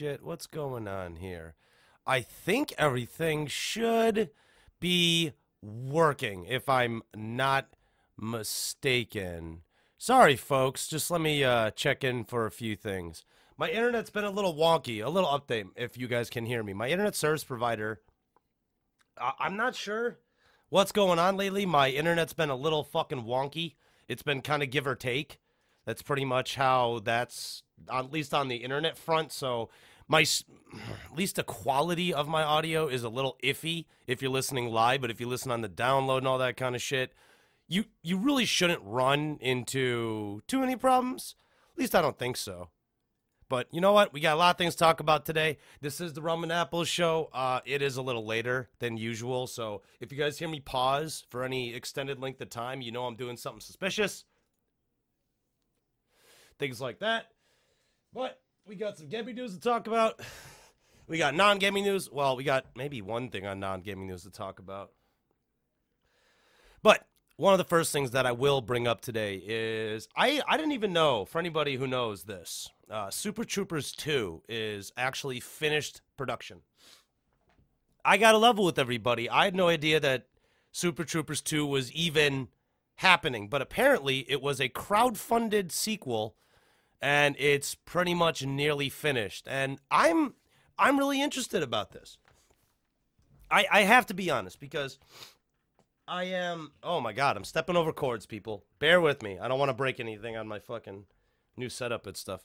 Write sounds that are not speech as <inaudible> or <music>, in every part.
shit. What's going on here? I think everything should be working, if I'm not mistaken. Sorry, folks. Just let me uh, check in for a few things. My internet's been a little wonky. A little update, if you guys can hear me. My internet service provider, I- I'm not sure what's going on lately. My internet's been a little fucking wonky. It's been kind of give or take. That's pretty much how that's at least on the internet front. So my at least the quality of my audio is a little iffy if you're listening live, but if you listen on the download and all that kind of shit, you you really shouldn't run into too many problems. At least I don't think so. But you know what? We got a lot of things to talk about today. This is the Rum and Apples show. Uh, it is a little later than usual, so if you guys hear me pause for any extended length of time, you know I'm doing something suspicious. Things like that. But we got some gaming news to talk about. We got non-gaming news. Well, we got maybe one thing on non-gaming news to talk about. But one of the first things that I will bring up today is I, I didn't even know, for anybody who knows this, uh, Super Troopers 2 is actually finished production. I got a level with everybody. I had no idea that Super Troopers 2 was even happening, but apparently it was a crowd-funded sequel and it's pretty much nearly finished. And I'm I'm really interested about this. I I have to be honest because I am. Oh my god, I'm stepping over cords, people. Bear with me. I don't want to break anything on my fucking new setup and stuff.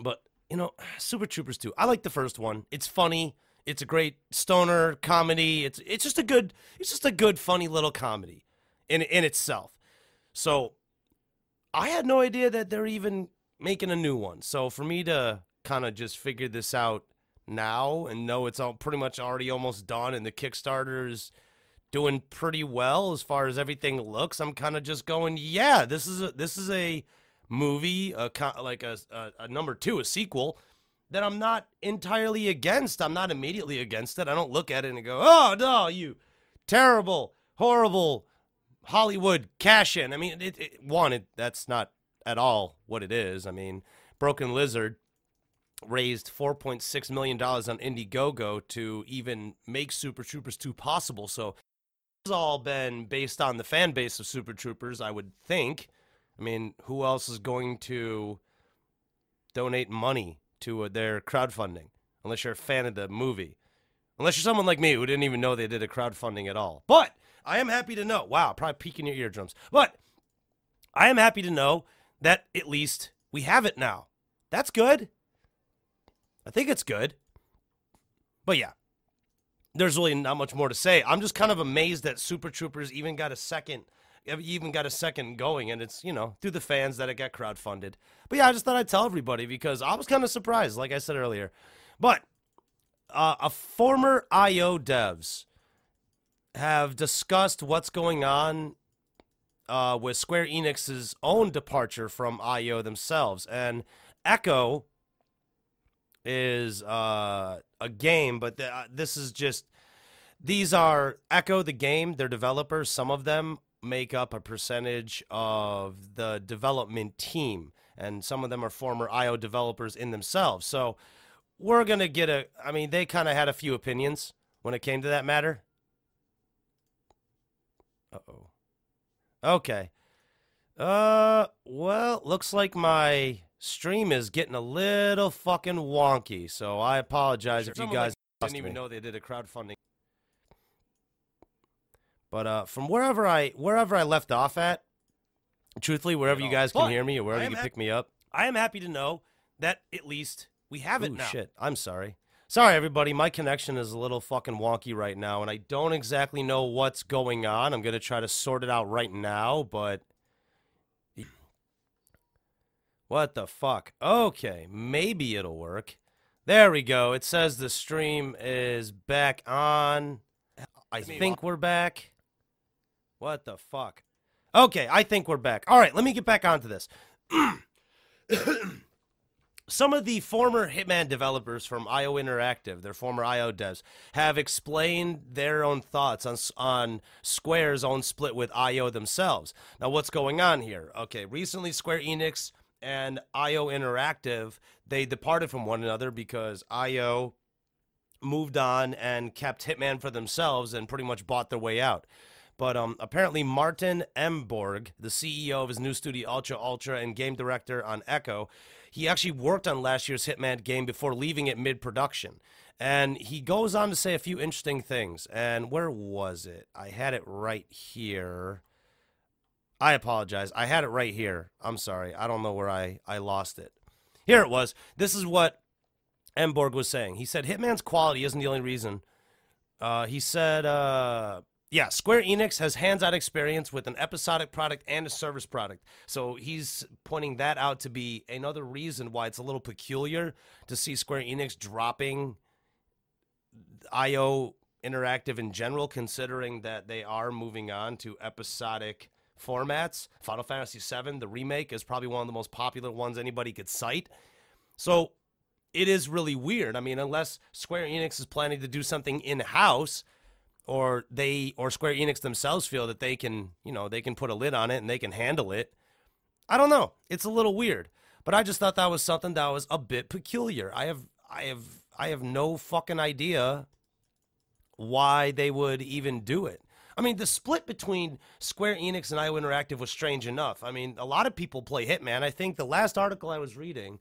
But you know, Super Troopers 2. I like the first one. It's funny. It's a great stoner comedy. It's it's just a good it's just a good funny little comedy in in itself. So I had no idea that they're even making a new one. So for me to kind of just figure this out now and know it's all pretty much already almost done and the Kickstarter's doing pretty well as far as everything looks. I'm kind of just going, yeah, this is a this is a movie, a like a, a a number two, a sequel that I'm not entirely against. I'm not immediately against it. I don't look at it and go, oh no, you terrible, horrible Hollywood cash in. I mean, it, it, one, it, that's not at all what it is. I mean, Broken Lizard raised $4.6 million on Indiegogo to even make Super Troopers 2 possible. So it's all been based on the fan base of Super Troopers, I would think. I mean, who else is going to donate money to uh, their crowdfunding unless you're a fan of the movie? Unless you're someone like me who didn't even know they did a crowdfunding at all. But I am happy to know. Wow, probably peaking your eardrums. But I am happy to know that at least we have it now. That's good. I think it's good. But yeah, there's really not much more to say. I'm just kind of amazed that Super Troopers even got a second, even got a second going, and it's you know through the fans that it got crowdfunded. But yeah, I just thought I'd tell everybody because I was kind of surprised, like I said earlier. But uh, a former IO devs have discussed what's going on uh, with Square Enix's own departure from IO themselves, and Echo is uh, a game, but th- uh, this is just these are Echo the game. They're developers. Some of them make up a percentage of the development team, and some of them are former IO developers in themselves. So we're gonna get a. I mean, they kind of had a few opinions when it came to that matter. Uh oh. Okay. Uh, well, looks like my stream is getting a little fucking wonky, so I apologize if you Someone guys like- didn't even know they did a crowdfunding. But uh, from wherever I wherever I left off at, truthfully, wherever you guys can hear me or wherever you can hap- pick me up, I am happy to know that at least we have it Ooh, now. shit. I'm sorry. Sorry, everybody. My connection is a little fucking wonky right now, and I don't exactly know what's going on. I'm gonna try to sort it out right now, but what the fuck? Okay, maybe it'll work. There we go. It says the stream is back on. I think we're back. What the fuck? Okay, I think we're back. All right, let me get back onto this. <clears throat> Some of the former Hitman developers from IO Interactive, their former IO devs, have explained their own thoughts on on Square's own split with IO themselves. Now, what's going on here? Okay, recently Square Enix and IO Interactive, they departed from one another because IO moved on and kept Hitman for themselves and pretty much bought their way out. But um, apparently, Martin Emborg, the CEO of his new studio Ultra Ultra and game director on Echo, he actually worked on last year's Hitman game before leaving it mid production. And he goes on to say a few interesting things. And where was it? I had it right here. I apologize. I had it right here. I'm sorry. I don't know where I, I lost it. Here it was. This is what Emborg was saying. He said Hitman's quality isn't the only reason. Uh, he said, uh, yeah, Square Enix has hands-on experience with an episodic product and a service product. So he's pointing that out to be another reason why it's a little peculiar to see Square Enix dropping IO Interactive in general, considering that they are moving on to episodic formats. Final Fantasy VII, the remake, is probably one of the most popular ones anybody could cite. So it is really weird. I mean, unless Square Enix is planning to do something in house, or they or Square Enix themselves feel that they can, you know, they can put a lid on it and they can handle it. I don't know. It's a little weird, but I just thought that was something that was a bit peculiar. I have, I have, I have no fucking idea why they would even do it. I mean, the split between Square Enix and IO Interactive was strange enough. I mean, a lot of people play Hitman. I think the last article I was reading,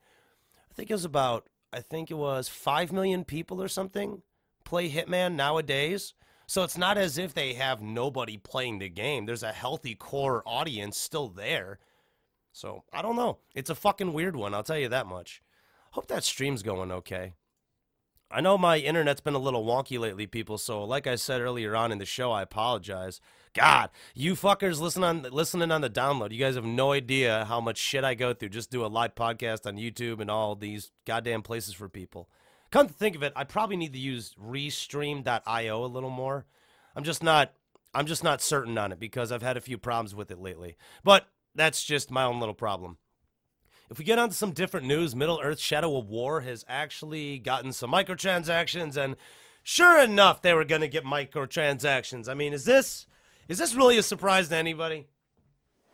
I think it was about I think it was 5 million people or something play Hitman nowadays. So it's not as if they have nobody playing the game. There's a healthy core audience still there. So I don't know. It's a fucking weird one, I'll tell you that much. Hope that stream's going okay. I know my internet's been a little wonky lately, people. So, like I said earlier on in the show, I apologize. God, you fuckers listen on listening on the download. You guys have no idea how much shit I go through just do a live podcast on YouTube and all these goddamn places for people. Come to think of it, I probably need to use restream.io a little more. I'm just not I'm just not certain on it because I've had a few problems with it lately. But that's just my own little problem. If we get on to some different news, Middle Earth Shadow of War has actually gotten some microtransactions, and sure enough, they were going to get microtransactions. I mean, is this is this really a surprise to anybody?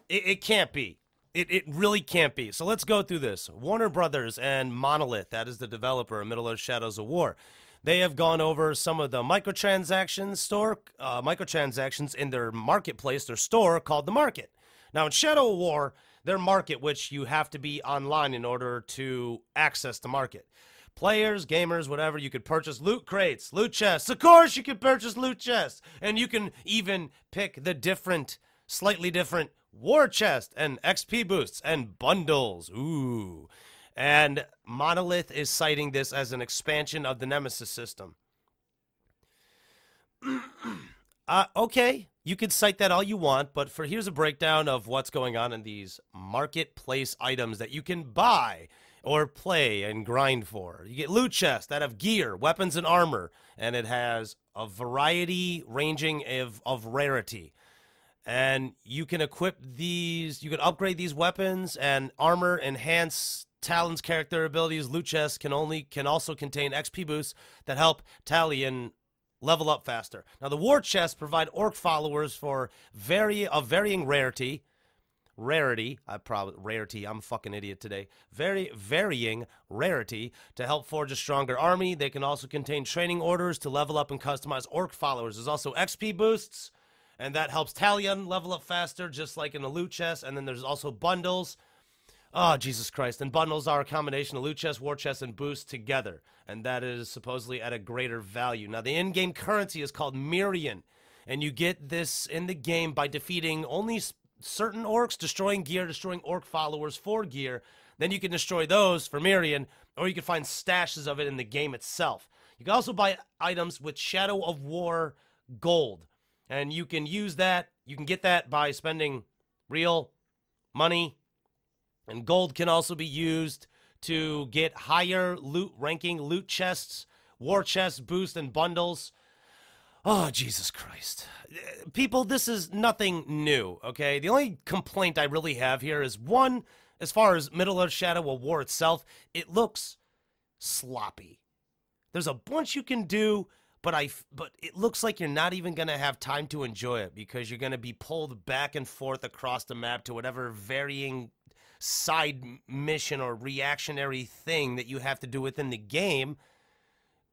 It, it can't be. It, it really can't be. So let's go through this. Warner Brothers and Monolith, that is the developer of Middle Earth Shadows of War, they have gone over some of the microtransactions store uh, microtransactions in their marketplace, their store called the Market. Now in Shadow of War, their market, which you have to be online in order to access the market. Players, gamers, whatever, you could purchase loot crates, loot chests. Of course, you could purchase loot chests. And you can even pick the different, slightly different war chest and XP boosts and bundles. Ooh. And Monolith is citing this as an expansion of the Nemesis system. <clears throat> uh, okay, you can cite that all you want, but for here's a breakdown of what's going on in these marketplace items that you can buy or play and grind for. You get loot chests that have gear, weapons, and armor, and it has a variety ranging of, of rarity. And you can equip these, you can upgrade these weapons and armor, enhance Talion's character abilities. Loot chests can only can also contain XP boosts that help Talion level up faster. Now, the war chests provide orc followers for very of varying rarity. Rarity, I probably rarity. I'm a fucking idiot today. Very varying rarity to help forge a stronger army. They can also contain training orders to level up and customize orc followers. There's also XP boosts, and that helps Talion level up faster, just like in the loot chest. And then there's also bundles Oh, Jesus Christ. And bundles are a combination of loot chest, war chest, and boost together. And that is supposedly at a greater value. Now, the in game currency is called Mirian. And you get this in the game by defeating only certain orcs, destroying gear, destroying orc followers for gear. Then you can destroy those for Mirian, or you can find stashes of it in the game itself. You can also buy items with Shadow of War gold. And you can use that, you can get that by spending real money and gold can also be used to get higher loot ranking loot chests, war chests, boost, and bundles. Oh, Jesus Christ. People, this is nothing new, okay? The only complaint I really have here is one, as far as Middle Earth Shadow of War itself, it looks sloppy. There's a bunch you can do, but I but it looks like you're not even going to have time to enjoy it because you're going to be pulled back and forth across the map to whatever varying side mission or reactionary thing that you have to do within the game.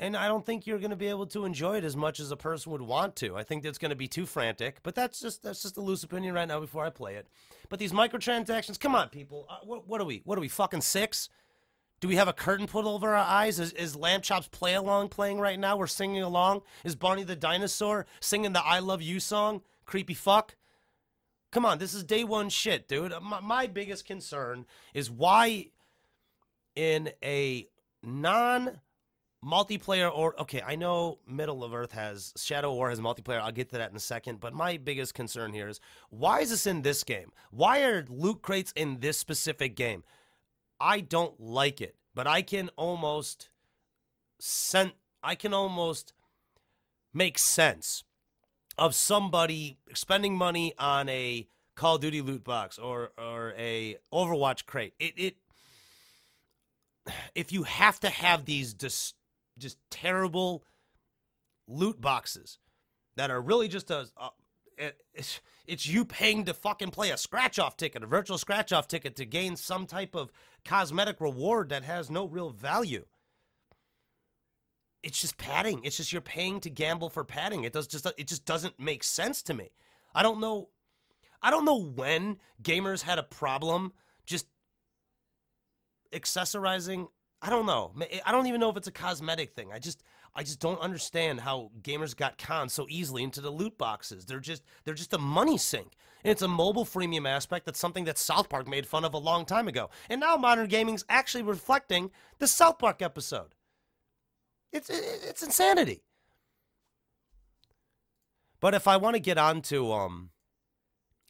And I don't think you're going to be able to enjoy it as much as a person would want to. I think it's going to be too frantic. But that's just that's just a loose opinion right now before I play it. But these microtransactions, come on, people. Uh, what, what are we? What are we? Fucking six? Do we have a curtain put over our eyes? Is, is Lamb Chop's Play Along playing right now? We're singing along. Is Barney the Dinosaur singing the I Love You song? Creepy fuck. Come on, this is day one shit, dude. My, my biggest concern is why in a non multiplayer or okay i know middle of earth has shadow war has multiplayer i'll get to that in a second but my biggest concern here is why is this in this game why are loot crates in this specific game i don't like it but i can almost sent i can almost make sense of somebody spending money on a call of duty loot box or or a overwatch crate. It it if you have to have these dis- just terrible loot boxes that are really just a, a it's, it's you paying to fucking play a scratch off ticket, a virtual scratch off ticket to gain some type of cosmetic reward that has no real value. It's just padding. It's just you're paying to gamble for padding. It does just it just doesn't make sense to me. I don't know I don't know when gamers had a problem just accessorizing I don't know. I don't even know if it's a cosmetic thing. I just I just don't understand how gamers got conned so easily into the loot boxes. They're just they're just a money sink. And it's a mobile freemium aspect that's something that South Park made fun of a long time ago. And now modern gaming's actually reflecting the South Park episode. It's it's insanity. But if I want to get on to um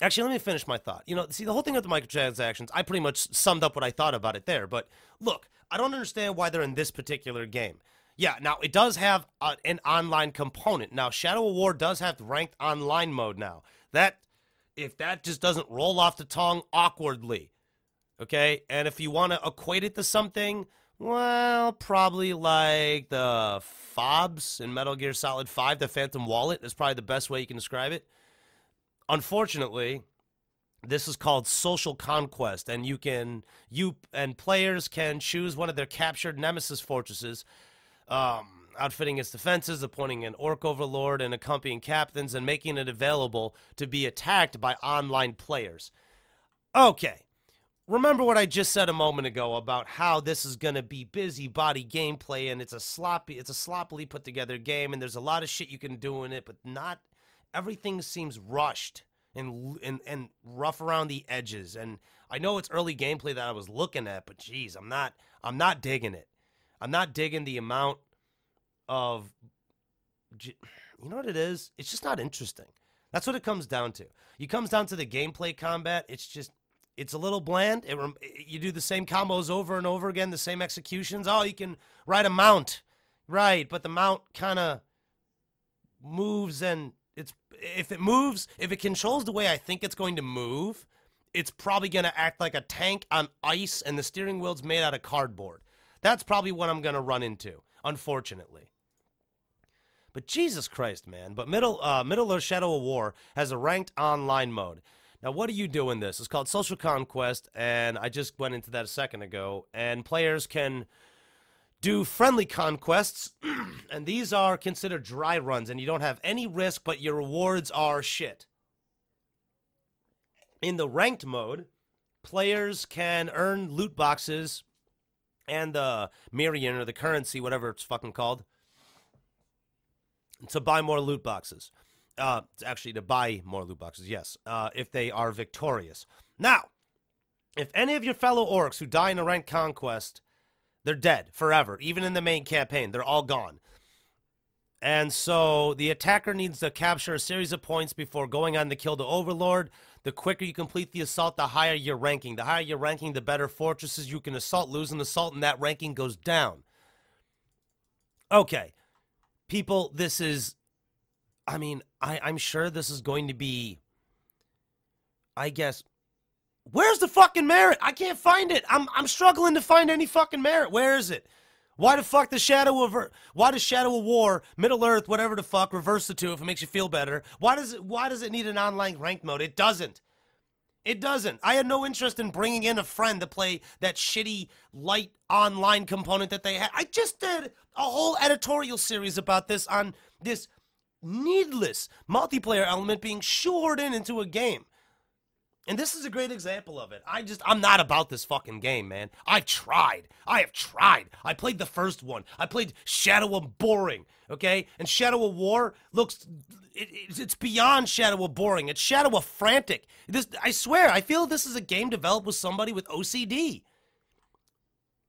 Actually, let me finish my thought. You know, see, the whole thing with the microtransactions, I pretty much summed up what I thought about it there. But look, I don't understand why they're in this particular game. Yeah, now it does have a, an online component. Now, Shadow of War does have ranked online mode now. That, if that just doesn't roll off the tongue awkwardly, okay? And if you want to equate it to something, well, probably like the FOBs in Metal Gear Solid 5, the Phantom Wallet is probably the best way you can describe it. Unfortunately, this is called social conquest and you can you and players can choose one of their captured nemesis fortresses um, outfitting its defenses appointing an orc overlord and accompanying captains and making it available to be attacked by online players okay remember what i just said a moment ago about how this is going to be busy body gameplay and it's a sloppy it's a sloppily put together game and there's a lot of shit you can do in it but not everything seems rushed and and and rough around the edges. And I know it's early gameplay that I was looking at, but geez, I'm not I'm not digging it. I'm not digging the amount of you know what it is? It's just not interesting. That's what it comes down to. It comes down to the gameplay combat. It's just it's a little bland. It, you do the same combos over and over again, the same executions. Oh, you can ride a mount, right? But the mount kind of moves and it's if it moves, if it controls the way I think it's going to move, it's probably going to act like a tank on ice and the steering wheel's made out of cardboard. That's probably what I'm going to run into, unfortunately. But Jesus Christ, man. But Middle uh, Middle Earth Shadow of War has a ranked online mode. Now, what are you doing this? It's called Social Conquest, and I just went into that a second ago. And players can do friendly conquests, <clears throat> and these are considered dry runs, and you don't have any risk, but your rewards are shit. In the ranked mode, players can earn loot boxes and the Mirian or the currency, whatever it's fucking called, to buy more loot boxes. Uh, actually, to buy more loot boxes, yes, uh, if they are victorious. Now, if any of your fellow orcs who die in a ranked conquest they're dead forever. Even in the main campaign, they're all gone. And so the attacker needs to capture a series of points before going on to kill the overlord. The quicker you complete the assault, the higher your ranking. The higher your ranking, the better fortresses you can assault. Lose an assault, and that ranking goes down. Okay. People, this is. I mean, I, I'm sure this is going to be. I guess Where's the fucking merit? I can't find it. I'm I'm struggling to find any fucking merit. Where is it? Why the fuck the Shadow of Why does Shadow of War, Middle Earth, whatever the fuck, reverse the two if it makes you feel better? Why does it Why does it need an online ranked mode? It doesn't. It doesn't. I had no interest in bringing in a friend to play that shitty light online component that they had. I just did a whole editorial series about this on this needless multiplayer element being shored in into a game. And this is a great example of it. I just, I'm not about this fucking game, man. I've tried. I have tried. I played the first one. I played Shadow of Boring, okay? And Shadow of War looks, it, it's beyond Shadow of Boring. It's Shadow of Frantic. This, I swear, I feel this is a game developed with somebody with OCD.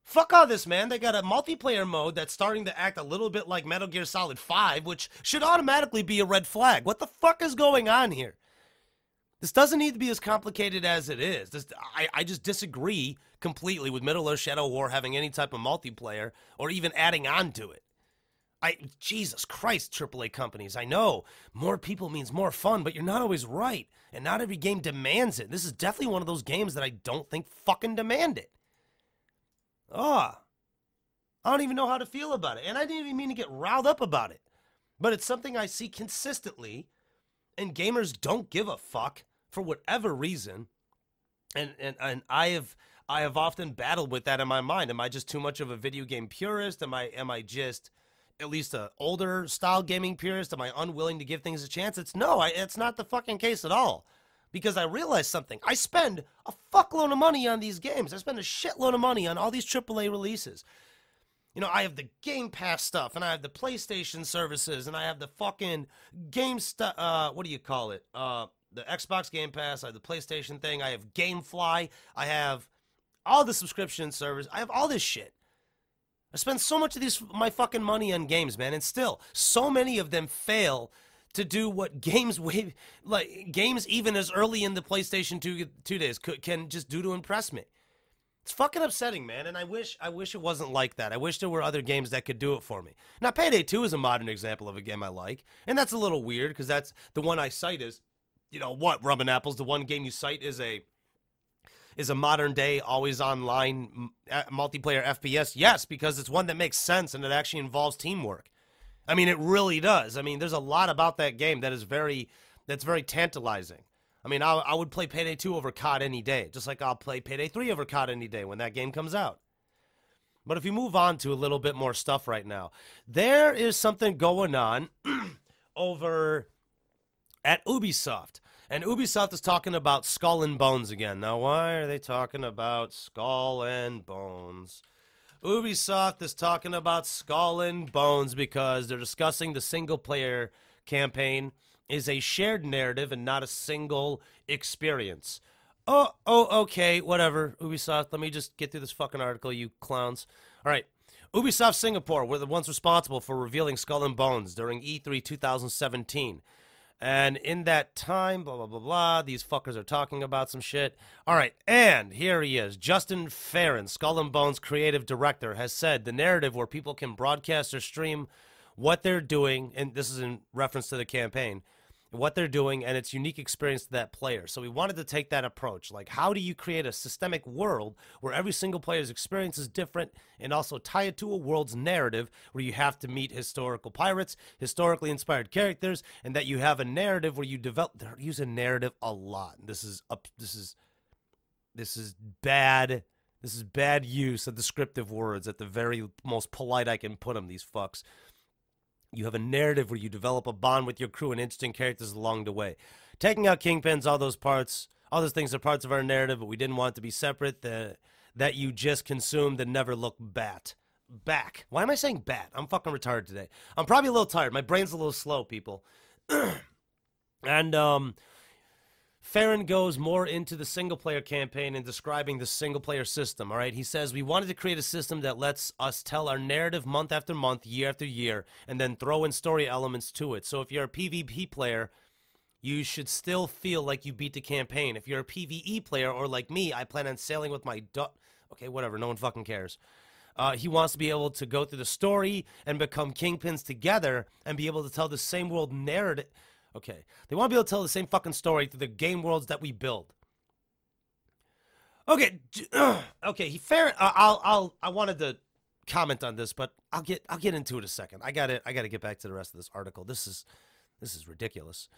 Fuck all this, man. They got a multiplayer mode that's starting to act a little bit like Metal Gear Solid 5, which should automatically be a red flag. What the fuck is going on here? This doesn't need to be as complicated as it is. This, I, I just disagree completely with Middle Earth Shadow War having any type of multiplayer or even adding on to it. I Jesus Christ, AAA companies. I know more people means more fun, but you're not always right, and not every game demands it. This is definitely one of those games that I don't think fucking demand it. Ah, oh, I don't even know how to feel about it, and I didn't even mean to get riled up about it, but it's something I see consistently, and gamers don't give a fuck for whatever reason, and and and I have I have often battled with that in my mind. Am I just too much of a video game purist? Am I am I just at least a older style gaming purist? Am I unwilling to give things a chance? It's no, I, it's not the fucking case at all. Because I realize something. I spend a fuckload of money on these games. I spend a shitload of money on all these AAA releases. You know, I have the Game Pass stuff, and I have the PlayStation services, and I have the fucking game stuff. Uh, what do you call it? Uh, the Xbox Game Pass, I have the PlayStation thing, I have GameFly, I have all the subscription servers, I have all this shit. I spend so much of these my fucking money on games, man, and still so many of them fail to do what games <laughs> like games even as early in the PlayStation 2 2 days can just do to impress me. It's fucking upsetting, man, and I wish I wish it wasn't like that. I wish there were other games that could do it for me. Now, Payday 2 is a modern example of a game I like, and that's a little weird because that's the one I cite is you know what, rubbing apples. The one game you cite is a is a modern day always online multiplayer FPS. Yes, because it's one that makes sense and it actually involves teamwork. I mean, it really does. I mean, there's a lot about that game that is very that's very tantalizing. I mean, I, I would play Payday 2 over COD any day, just like I'll play Payday 3 over COD any day when that game comes out. But if you move on to a little bit more stuff right now, there is something going on <clears throat> over at Ubisoft. And Ubisoft is talking about Skull and Bones again. Now, why are they talking about Skull and Bones? Ubisoft is talking about Skull and Bones because they're discussing the single player campaign is a shared narrative and not a single experience. Oh, oh, okay, whatever. Ubisoft, let me just get through this fucking article, you clowns. All right. Ubisoft Singapore were the ones responsible for revealing Skull and Bones during E3 2017. And in that time, blah, blah, blah, blah, these fuckers are talking about some shit. All right, and here he is. Justin Farren, Skull and Bones creative director, has said the narrative where people can broadcast or stream what they're doing, and this is in reference to the campaign, what they're doing and its unique experience to that player. So we wanted to take that approach. Like, how do you create a systemic world where every single player's experience is different and also tie it to a world's narrative where you have to meet historical pirates, historically inspired characters, and that you have a narrative where you develop, they use a narrative a lot. This is up, this is, this is bad. This is bad use of descriptive words at the very most polite I can put them, these fucks. You have a narrative where you develop a bond with your crew and interesting characters along the way. Taking out kingpins, all those parts, all those things are parts of our narrative, but we didn't want to be separate. The, that you just consumed and never look bat back. Why am I saying bat? I'm fucking retarded today. I'm probably a little tired. My brain's a little slow, people. <clears throat> and um, Farren goes more into the single player campaign and describing the single player system. All right, he says we wanted to create a system that lets us tell our narrative month after month, year after year, and then throw in story elements to it. So if you're a PvP player, you should still feel like you beat the campaign. If you're a PvE player or like me, I plan on sailing with my duck. Okay, whatever. No one fucking cares. Uh, he wants to be able to go through the story and become kingpins together and be able to tell the same world narrative Okay. They want to be able to tell the same fucking story through the game worlds that we build. Okay. <clears throat> okay. He fair. Uh, I'll. I'll. I wanted to comment on this, but I'll get. I'll get into it a second. I got it. I got to get back to the rest of this article. This is. This is ridiculous.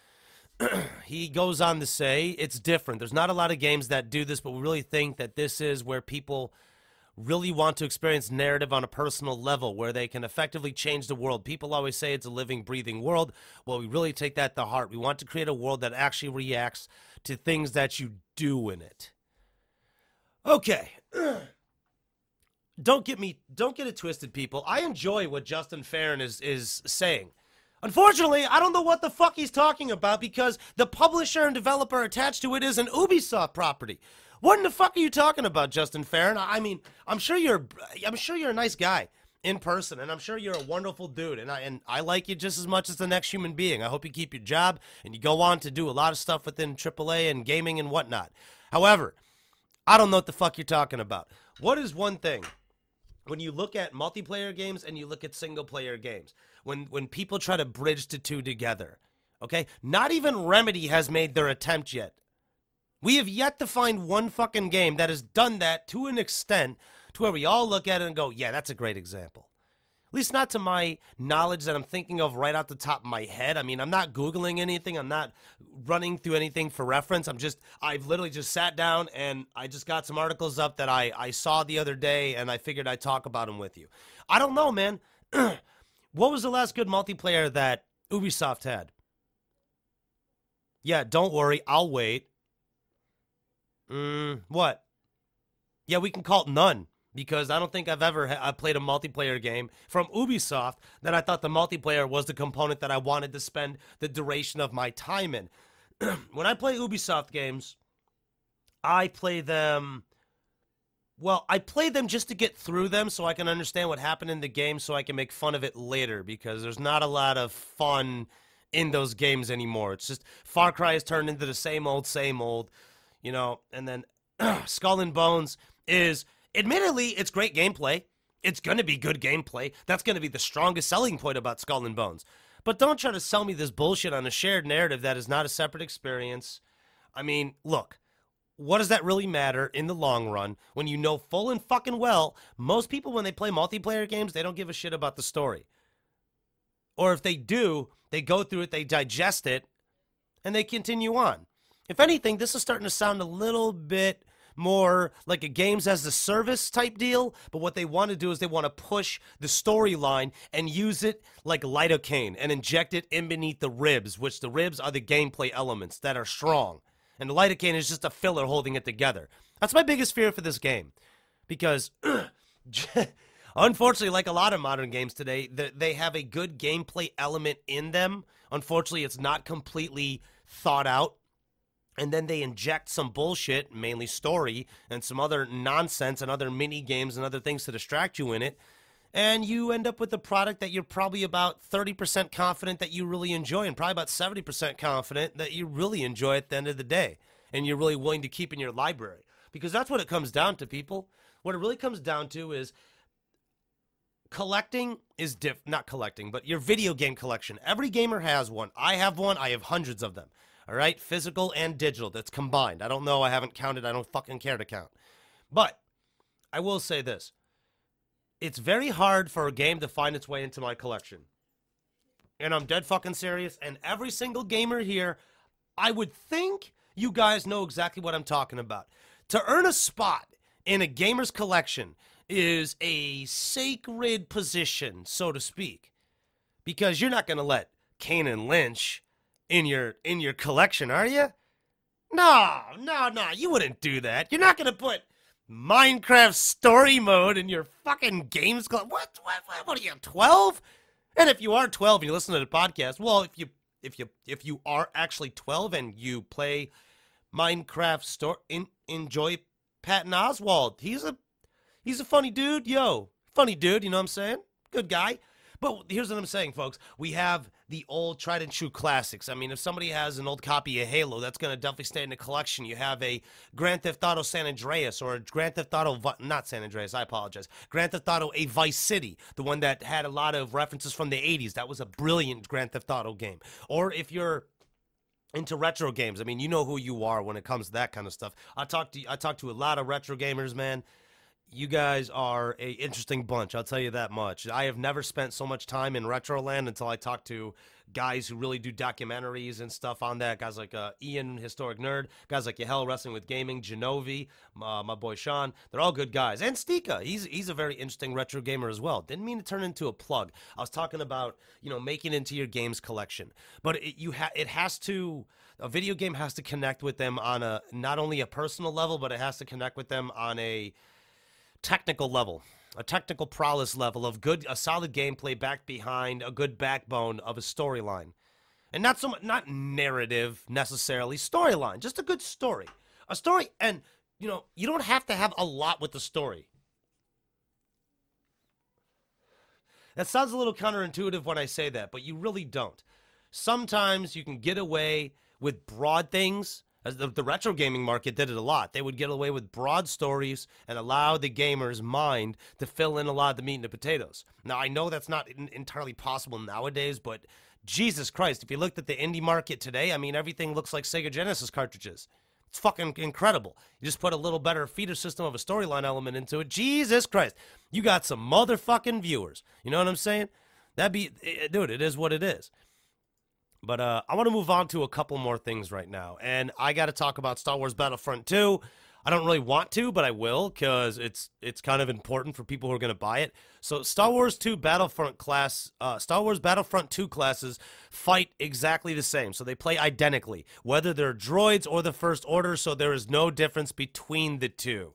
<clears throat> he goes on to say it's different. There's not a lot of games that do this, but we really think that this is where people really want to experience narrative on a personal level where they can effectively change the world. People always say it's a living, breathing world. Well, we really take that to heart. We want to create a world that actually reacts to things that you do in it. Okay. <clears throat> don't get me don't get it twisted, people. I enjoy what Justin Farren is is saying. Unfortunately, I don't know what the fuck he's talking about because the publisher and developer attached to it is an Ubisoft property. What in the fuck are you talking about, Justin Farren? I mean, I'm sure you're I'm sure you're a nice guy in person, and I'm sure you're a wonderful dude, and I and I like you just as much as the next human being. I hope you keep your job and you go on to do a lot of stuff within AAA and gaming and whatnot. However, I don't know what the fuck you're talking about. What is one thing when you look at multiplayer games and you look at single player games? When when people try to bridge the two together, okay? Not even Remedy has made their attempt yet. We have yet to find one fucking game that has done that to an extent to where we all look at it and go, yeah, that's a great example. At least not to my knowledge that I'm thinking of right off the top of my head. I mean, I'm not Googling anything. I'm not running through anything for reference. I'm just, I've literally just sat down and I just got some articles up that I, I saw the other day and I figured I'd talk about them with you. I don't know, man. <clears throat> what was the last good multiplayer that Ubisoft had? Yeah, don't worry. I'll wait. Mm, what? Yeah, we can call it none because I don't think I've ever ha- I played a multiplayer game from Ubisoft that I thought the multiplayer was the component that I wanted to spend the duration of my time in. <clears throat> when I play Ubisoft games, I play them. Well, I play them just to get through them so I can understand what happened in the game so I can make fun of it later because there's not a lot of fun in those games anymore. It's just Far Cry has turned into the same old, same old you know, and then <clears throat> Skull and Bones is admittedly it's great gameplay. It's going to be good gameplay. That's going to be the strongest selling point about Skull and Bones. But don't try to sell me this bullshit on a shared narrative that is not a separate experience. I mean, look, what does that really matter in the long run when you know full and fucking well most people when they play multiplayer games, they don't give a shit about the story. Or if they do, they go through it, they digest it, and they continue on. If anything, this is starting to sound a little bit more like a games as a service type deal. But what they want to do is they want to push the storyline and use it like lidocaine and inject it in beneath the ribs, which the ribs are the gameplay elements that are strong. And the lidocaine is just a filler holding it together. That's my biggest fear for this game. Because <clears throat> unfortunately, like a lot of modern games today, they have a good gameplay element in them. Unfortunately, it's not completely thought out and then they inject some bullshit, mainly story, and some other nonsense and other mini games and other things to distract you in it. And you end up with a product that you're probably about 30% confident that you really enjoy, and probably about 70% confident that you really enjoy at the end of the day, and you're really willing to keep in your library. Because that's what it comes down to, people. What it really comes down to is collecting is diff not collecting, but your video game collection. Every gamer has one. I have one, I have hundreds of them. All right, physical and digital. That's combined. I don't know. I haven't counted. I don't fucking care to count. But I will say this it's very hard for a game to find its way into my collection. And I'm dead fucking serious. And every single gamer here, I would think you guys know exactly what I'm talking about. To earn a spot in a gamer's collection is a sacred position, so to speak, because you're not going to let Kane and Lynch in your in your collection, are you? No, no, no, you wouldn't do that. You're not gonna put Minecraft story mode in your fucking games club. What, what, what, are you, 12? And if you are 12 and you listen to the podcast, well, if you if you if you are actually 12 and you play Minecraft story, in, enjoy Patton Oswalt. He's a he's a funny dude, yo, funny dude. You know what I'm saying? Good guy. But here's what I'm saying, folks. We have the old tried and true classics. I mean, if somebody has an old copy of Halo, that's going to definitely stay in the collection. You have a Grand Theft Auto San Andreas or Grand Theft Auto, not San Andreas, I apologize. Grand Theft Auto A Vice City, the one that had a lot of references from the 80s. That was a brilliant Grand Theft Auto game. Or if you're into retro games. I mean, you know who you are when it comes to that kind of stuff. I talk to I talk to a lot of retro gamers, man you guys are a interesting bunch. I'll tell you that much. I have never spent so much time in Retroland until I talked to guys who really do documentaries and stuff on that. Guys like uh, Ian, historic nerd. Guys like Yahel, wrestling with gaming. Genovi, uh, my boy Sean. They're all good guys. And Stika, he's he's a very interesting retro gamer as well. Didn't mean to turn into a plug. I was talking about you know making into your games collection, but it, you ha- it has to a video game has to connect with them on a not only a personal level, but it has to connect with them on a technical level, a technical prowess level of good, a solid gameplay backed behind a good backbone of a storyline, and not so much, not narrative necessarily, storyline, just a good story, a story, and you know, you don't have to have a lot with the story. That sounds a little counterintuitive when I say that, but you really don't. Sometimes you can get away with broad things as the, the retro gaming market did it a lot. They would get away with broad stories and allow the gamer's mind to fill in a lot of the meat and the potatoes. Now, I know that's not in, entirely possible nowadays, but Jesus Christ, if you looked at the indie market today, I mean, everything looks like Sega Genesis cartridges. It's fucking incredible. You just put a little better feeder system of a storyline element into it. Jesus Christ. You got some motherfucking viewers. You know what I'm saying? That'd be, eh, dude, it is what it is. But uh, I want to move on to a couple more things right now. And I got to talk about Star Wars Battlefront 2. I don't really want to, but I will because it's it's kind of important for people who are going to buy it. So Star Wars 2 Battlefront class, uh, Star Wars Battlefront 2 classes fight exactly the same. So they play identically, whether they're droids or the First Order. So there is no difference between the two.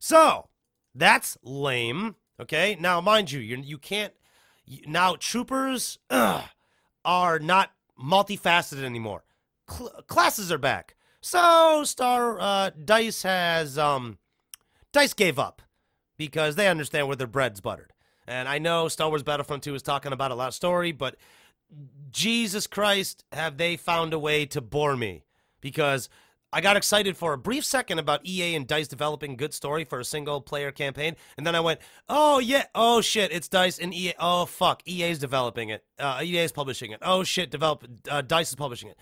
So that's lame. Okay, now mind you, you you can't. Now troopers ugh, are not multifaceted anymore. Cl- classes are back. So Star uh, Dice has um, Dice gave up because they understand where their bread's buttered. And I know Star Wars Battlefront 2 is talking about a lot of story, but Jesus Christ, have they found a way to bore me? Because I got excited for a brief second about EA and DICE developing good story for a single player campaign, and then I went, "Oh yeah, oh shit, it's DICE and EA. Oh fuck, EA's developing it. Uh, EA's publishing it. Oh shit, develop uh, DICE is publishing it."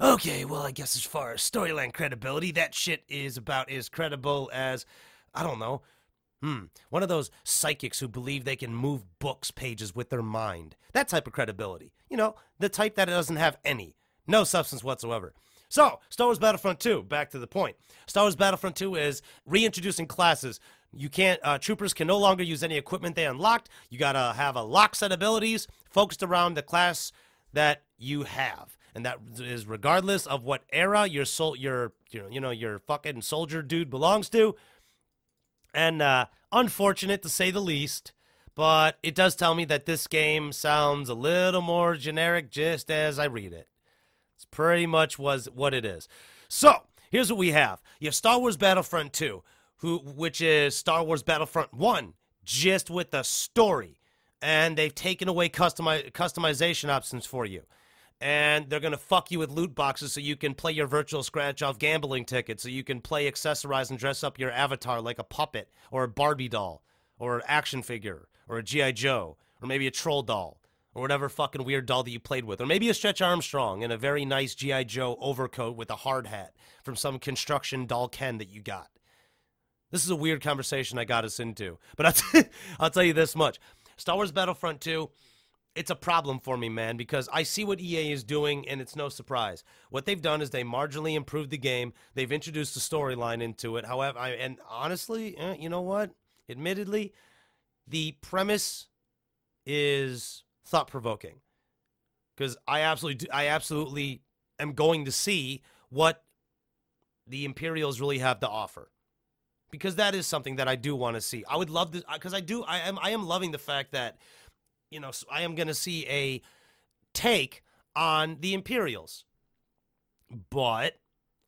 Okay, well, I guess as far as storyline credibility, that shit is about as credible as I don't know. Hmm, one of those psychics who believe they can move books pages with their mind. That type of credibility. You know, the type that doesn't have any, no substance whatsoever. So, Star Wars Battlefront 2, back to the point. Star Wars Battlefront 2 is reintroducing classes. You can't, uh, troopers can no longer use any equipment they unlocked. You gotta have a lock set of abilities focused around the class that you have. And that is regardless of what era your soul, your, your you know, your fucking soldier dude belongs to. And uh, unfortunate to say the least, but it does tell me that this game sounds a little more generic just as I read it. It's pretty much was what it is. So here's what we have: you have Star Wars Battlefront 2, who which is Star Wars Battlefront 1, just with the story, and they've taken away customi- customization options for you. And they're gonna fuck you with loot boxes so you can play your virtual scratch off gambling tickets, so you can play, accessorize, and dress up your avatar like a puppet or a Barbie doll or an action figure or a G.I. Joe or maybe a troll doll or whatever fucking weird doll that you played with, or maybe a Stretch Armstrong in a very nice G.I. Joe overcoat with a hard hat from some construction doll Ken that you got. This is a weird conversation I got us into, but I'll, <laughs> t- I'll tell you this much Star Wars Battlefront 2. It's a problem for me, man, because I see what EA is doing, and it's no surprise. What they've done is they marginally improved the game. They've introduced a storyline into it. However, I, and honestly, eh, you know what? Admittedly, the premise is thought provoking because I absolutely, do, I absolutely am going to see what the Imperials really have to offer because that is something that I do want to see. I would love this uh, because I do. I am. I am loving the fact that you know I am going to see a take on the Imperials, but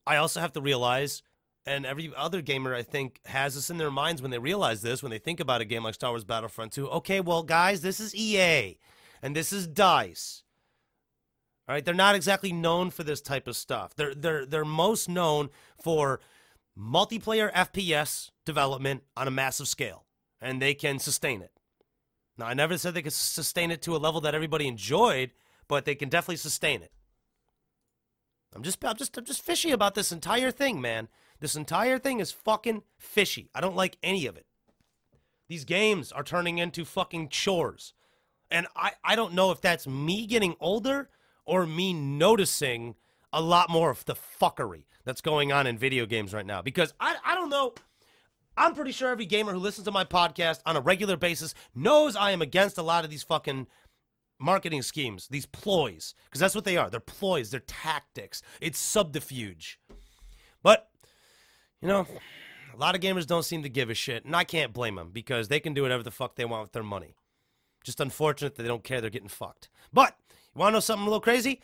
I also have to realize. And every other gamer, I think, has this in their minds when they realize this, when they think about a game like Star Wars Battlefront 2. Okay, well, guys, this is EA and this is Dice. All right, they're not exactly known for this type of stuff. They're they're they're most known for multiplayer FPS development on a massive scale, and they can sustain it. Now, I never said they could sustain it to a level that everybody enjoyed, but they can definitely sustain it. I'm just I'm just I'm just fishy about this entire thing, man. This entire thing is fucking fishy. I don't like any of it. These games are turning into fucking chores. And I, I don't know if that's me getting older or me noticing a lot more of the fuckery that's going on in video games right now. Because I, I don't know. I'm pretty sure every gamer who listens to my podcast on a regular basis knows I am against a lot of these fucking marketing schemes, these ploys, because that's what they are. They're ploys, they're tactics, it's subterfuge. But, you know, a lot of gamers don't seem to give a shit, and I can't blame them because they can do whatever the fuck they want with their money. Just unfortunate that they don't care they're getting fucked. But, you want to know something a little crazy?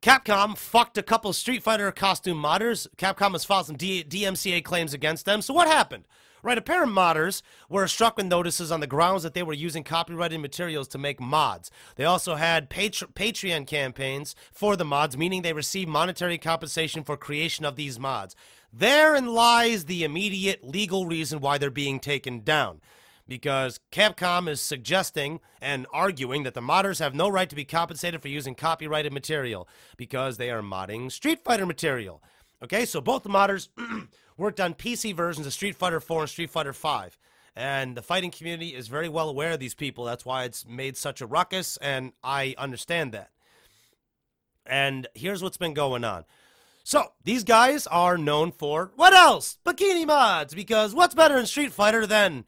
Capcom fucked a couple Street Fighter costume modders. Capcom has filed some D- DMCA claims against them. So what happened? Right, a pair of modders were struck with notices on the grounds that they were using copyrighted materials to make mods. They also had Patre- Patreon campaigns for the mods, meaning they received monetary compensation for creation of these mods. Therein lies the immediate legal reason why they're being taken down because Capcom is suggesting and arguing that the modders have no right to be compensated for using copyrighted material because they are modding Street Fighter material. Okay, so both the modders <clears throat> worked on PC versions of Street Fighter 4 and Street Fighter 5. And the fighting community is very well aware of these people. That's why it's made such a ruckus, and I understand that. And here's what's been going on. So, these guys are known for what else? Bikini mods, because what's better in Street Fighter than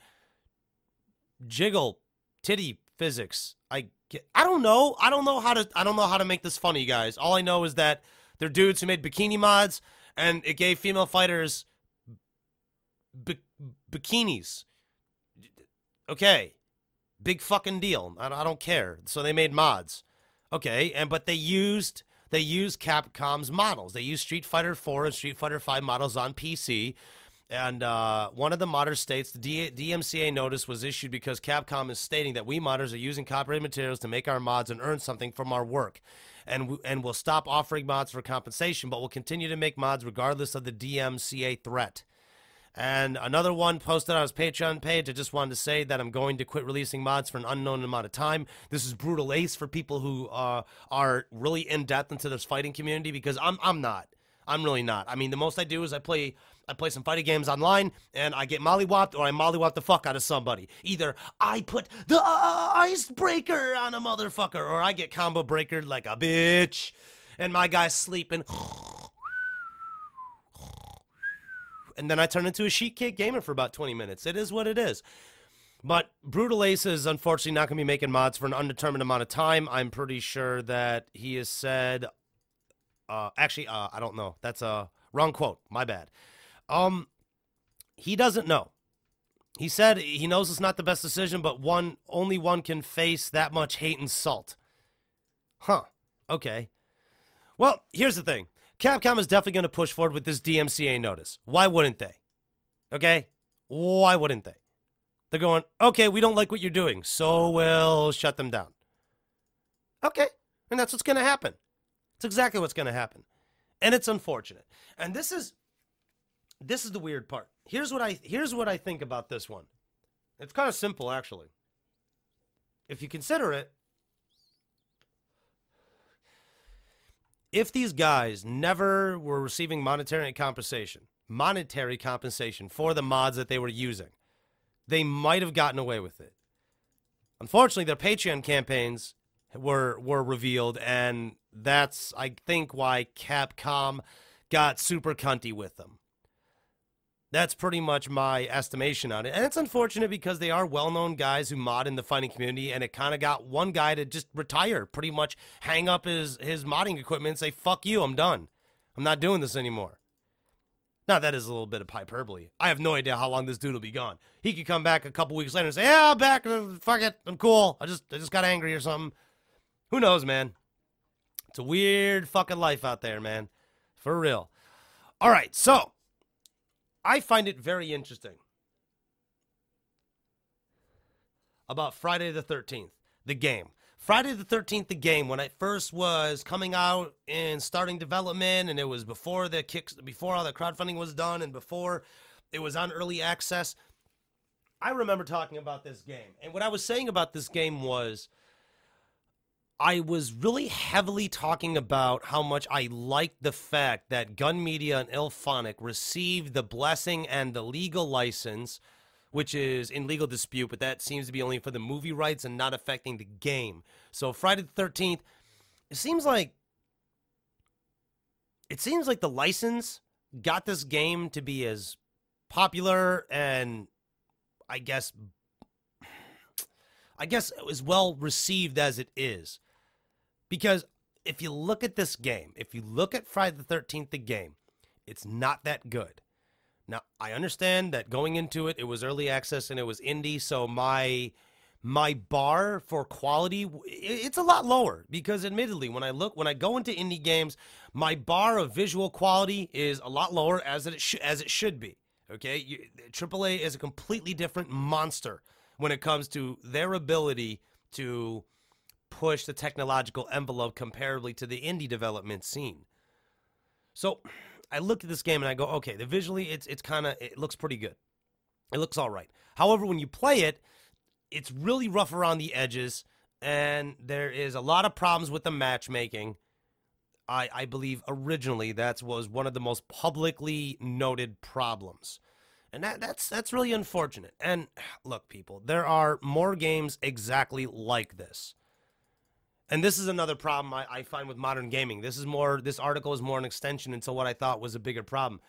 jiggle titty physics? I get, I don't know. I don't know how to I don't know how to make this funny, guys. All I know is that they're dudes who made bikini mods and it gave female fighters bi- bikinis. Okay. Big fucking deal. I, I don't care. So they made mods. Okay, and but they used they used Capcom's models. They used Street Fighter 4 and Street Fighter 5 models on PC. And uh, one of the modders states the D- DMCA notice was issued because Capcom is stating that we modders are using copyrighted materials to make our mods and earn something from our work. And, w- and will stop offering mods for compensation, but will continue to make mods regardless of the DMCA threat. And another one posted on his Patreon page. I just wanted to say that I'm going to quit releasing mods for an unknown amount of time. This is brutal ace for people who uh, are really in depth into this fighting community because I'm I'm not. I'm really not. I mean, the most I do is I play I play some fighting games online and I get mollywopped or I mollywop the fuck out of somebody. Either I put the uh, icebreaker on a motherfucker or I get combo breakered like a bitch and my guy's sleeping. And then I turn into a sheet cake gamer for about 20 minutes. It is what it is. But Brutal Ace is unfortunately not going to be making mods for an undetermined amount of time. I'm pretty sure that he has said. Uh, actually, uh, I don't know. That's a wrong quote. My bad. Um, he doesn't know. He said he knows it's not the best decision, but one only one can face that much hate and salt. Huh. Okay. Well, here's the thing. Capcom is definitely going to push forward with this DMCA notice. Why wouldn't they? Okay? Why wouldn't they? They're going, okay, we don't like what you're doing, so we'll shut them down. Okay. And that's what's going to happen. It's exactly what's going to happen. And it's unfortunate. And this is this is the weird part. Here's what I here's what I think about this one. It's kind of simple actually. If you consider it, if these guys never were receiving monetary compensation, monetary compensation for the mods that they were using, they might have gotten away with it. Unfortunately, their Patreon campaigns were were revealed, and that's I think why Capcom got super cunty with them. That's pretty much my estimation on it. And it's unfortunate because they are well known guys who mod in the fighting community, and it kind of got one guy to just retire, pretty much hang up his, his modding equipment and say, fuck you, I'm done. I'm not doing this anymore. Now, that is a little bit of hyperbole. I have no idea how long this dude will be gone. He could come back a couple weeks later and say, yeah, I'm back. Fuck it. I'm cool. I just, I just got angry or something. Who knows, man? It's a weird fucking life out there, man. For real. All right, so I find it very interesting about Friday the 13th, the game. Friday the 13th, the game, when it first was coming out and starting development, and it was before the kicks, before all the crowdfunding was done, and before it was on early access. I remember talking about this game. And what I was saying about this game was I was really heavily talking about how much I liked the fact that Gun Media and IllFonic received the blessing and the legal license which is in legal dispute, but that seems to be only for the movie rights and not affecting the game. So Friday the 13th, it seems like it seems like the license got this game to be as popular and I guess I guess as well received as it is. Because if you look at this game, if you look at Friday the 13th the game, it's not that good. Now, I understand that going into it, it was early access and it was indie, so my my bar for quality it's a lot lower. Because admittedly when i look when i go into indie games my bar of visual quality is a lot lower as it sh- as it should be. Okay? You, aaa is a completely different monster when it comes to their ability to push the technological envelope comparably to the indie development scene so I look at this game and I go, okay, the visually it's it's kind of it looks pretty good. It looks all right. However, when you play it, it's really rough around the edges, and there is a lot of problems with the matchmaking. I I believe originally that was one of the most publicly noted problems. And that, that's that's really unfortunate. And look, people, there are more games exactly like this. And this is another problem I, I, find with modern gaming. This is more. This article is more an extension into what I thought was a bigger problem.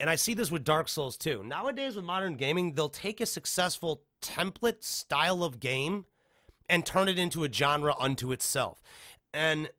And I see this with Dark Souls too. Nowadays, with modern gaming, they'll take a successful template style of game and turn it into a genre unto itself. And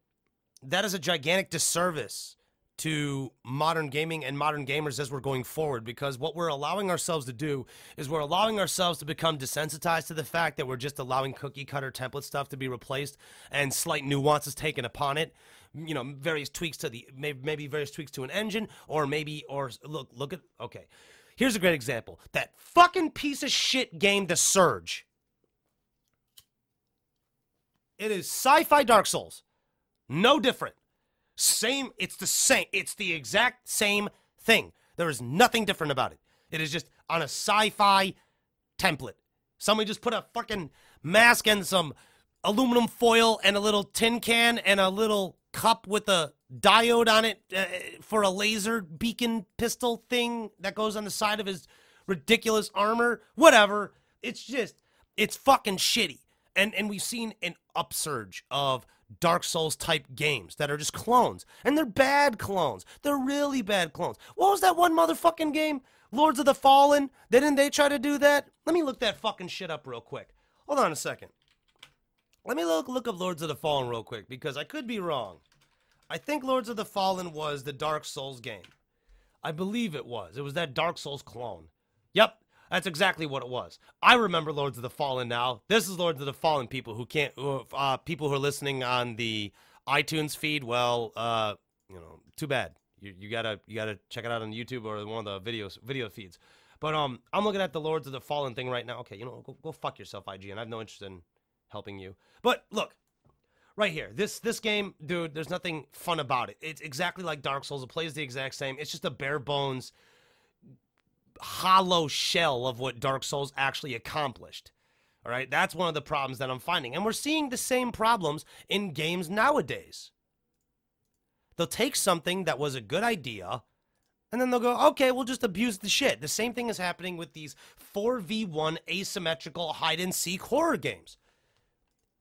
that is a gigantic disservice to modern gaming and modern gamers as we're going forward because what we're allowing ourselves to do is we're allowing ourselves to become desensitized to the fact that we're just allowing cookie cutter template stuff to be replaced and slight nuances taken upon it. You know various tweaks to the maybe various tweaks to an engine or maybe or look look at okay. Here's a great example. That fucking piece of shit game the surge. It is sci-fi dark souls. No different same, it's the same. It's the exact same thing. There is nothing different about it. It is just on a sci-fi template. Somebody just put a fucking mask and some aluminum foil and a little tin can and a little cup with a diode on it uh, for a laser beacon pistol thing that goes on the side of his ridiculous armor. Whatever. It's just, it's fucking shitty. And and we've seen an upsurge of Dark Souls type games that are just clones. And they're bad clones. They're really bad clones. What was that one motherfucking game? Lords of the Fallen? Didn't they try to do that? Let me look that fucking shit up real quick. Hold on a second. Let me look look up Lords of the Fallen real quick because I could be wrong. I think Lords of the Fallen was the Dark Souls game. I believe it was. It was that Dark Souls clone. Yep, that's exactly what it was. I remember Lords of the Fallen now. This is Lords of the Fallen people who can't, uh, people who are listening on the iTunes feed. Well, uh, you know, too bad. You, you gotta you gotta check it out on YouTube or one of the videos video feeds. But um, I'm looking at the Lords of the Fallen thing right now. Okay, you know, go, go fuck yourself, IGN. I have no interest in helping you. But look, right here, this this game, dude. There's nothing fun about it. It's exactly like Dark Souls. It plays the exact same. It's just a bare bones hollow shell of what Dark Souls actually accomplished. All right, that's one of the problems that I'm finding. And we're seeing the same problems in games nowadays. They'll take something that was a good idea and then they'll go, okay, we'll just abuse the shit. The same thing is happening with these 4v1 asymmetrical hide and seek horror games.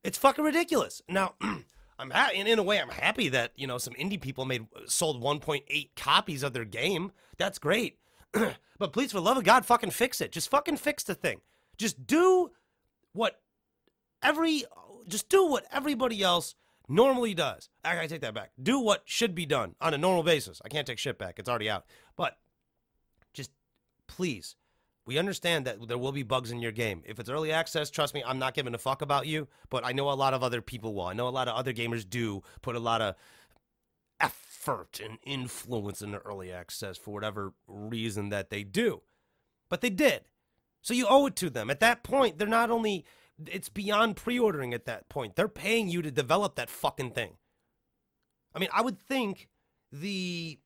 It's fucking ridiculous. Now, <clears throat> I'm ha- in, in a way, I'm happy that, you know, some indie people made sold 1.8 copies of their game. That's great. <clears throat> but please, for the love of God, fucking fix it. Just fucking fix the thing. Just do what every, just do what everybody else normally does. I take that back. Do what should be done on a normal basis. I can't take shit back. It's already out. But just please, we understand that there will be bugs in your game. If it's early access, trust me, I'm not giving a fuck about you, but I know a lot of other people will. I know a lot of other gamers do put a lot of effort and influence in the early access for whatever reason that they do. But they did. So you owe it to them. At that point, they're not only it's beyond pre-ordering at that point. They're paying you to develop that fucking thing. I mean, I would think the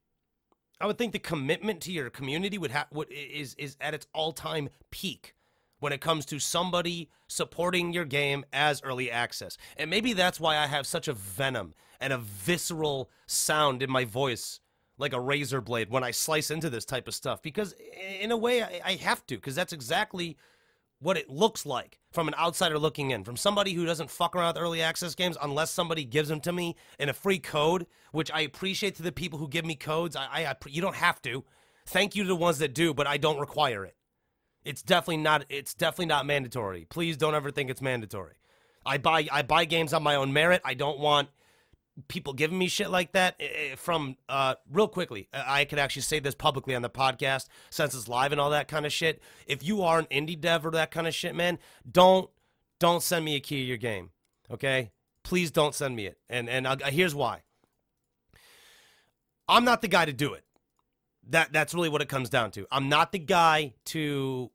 I would think the commitment to your community would have what is is at its all-time peak when it comes to somebody supporting your game as early access. And maybe that's why I have such a venom and a visceral sound in my voice like a razor blade when I slice into this type of stuff because, in a way, I, have to because that's exactly what it looks like from an outsider looking in, from somebody who doesn't fuck around with early access games unless somebody gives them to me in a free code, which I appreciate to the people who give me codes. I, I, I you don't have to. Thank you to the ones that do, but I don't require it. It's definitely not. It's definitely not mandatory. Please don't ever think it's mandatory. I buy I buy games on my own merit. I don't want people giving me shit like that from uh, real quickly i could actually say this publicly on the podcast since it's live and all that kind of shit if you are an indie dev or that kind of shit man don't don't send me a key to your game okay please don't send me it and and I'll, here's why i'm not the guy to do it that that's really what it comes down to i'm not the guy to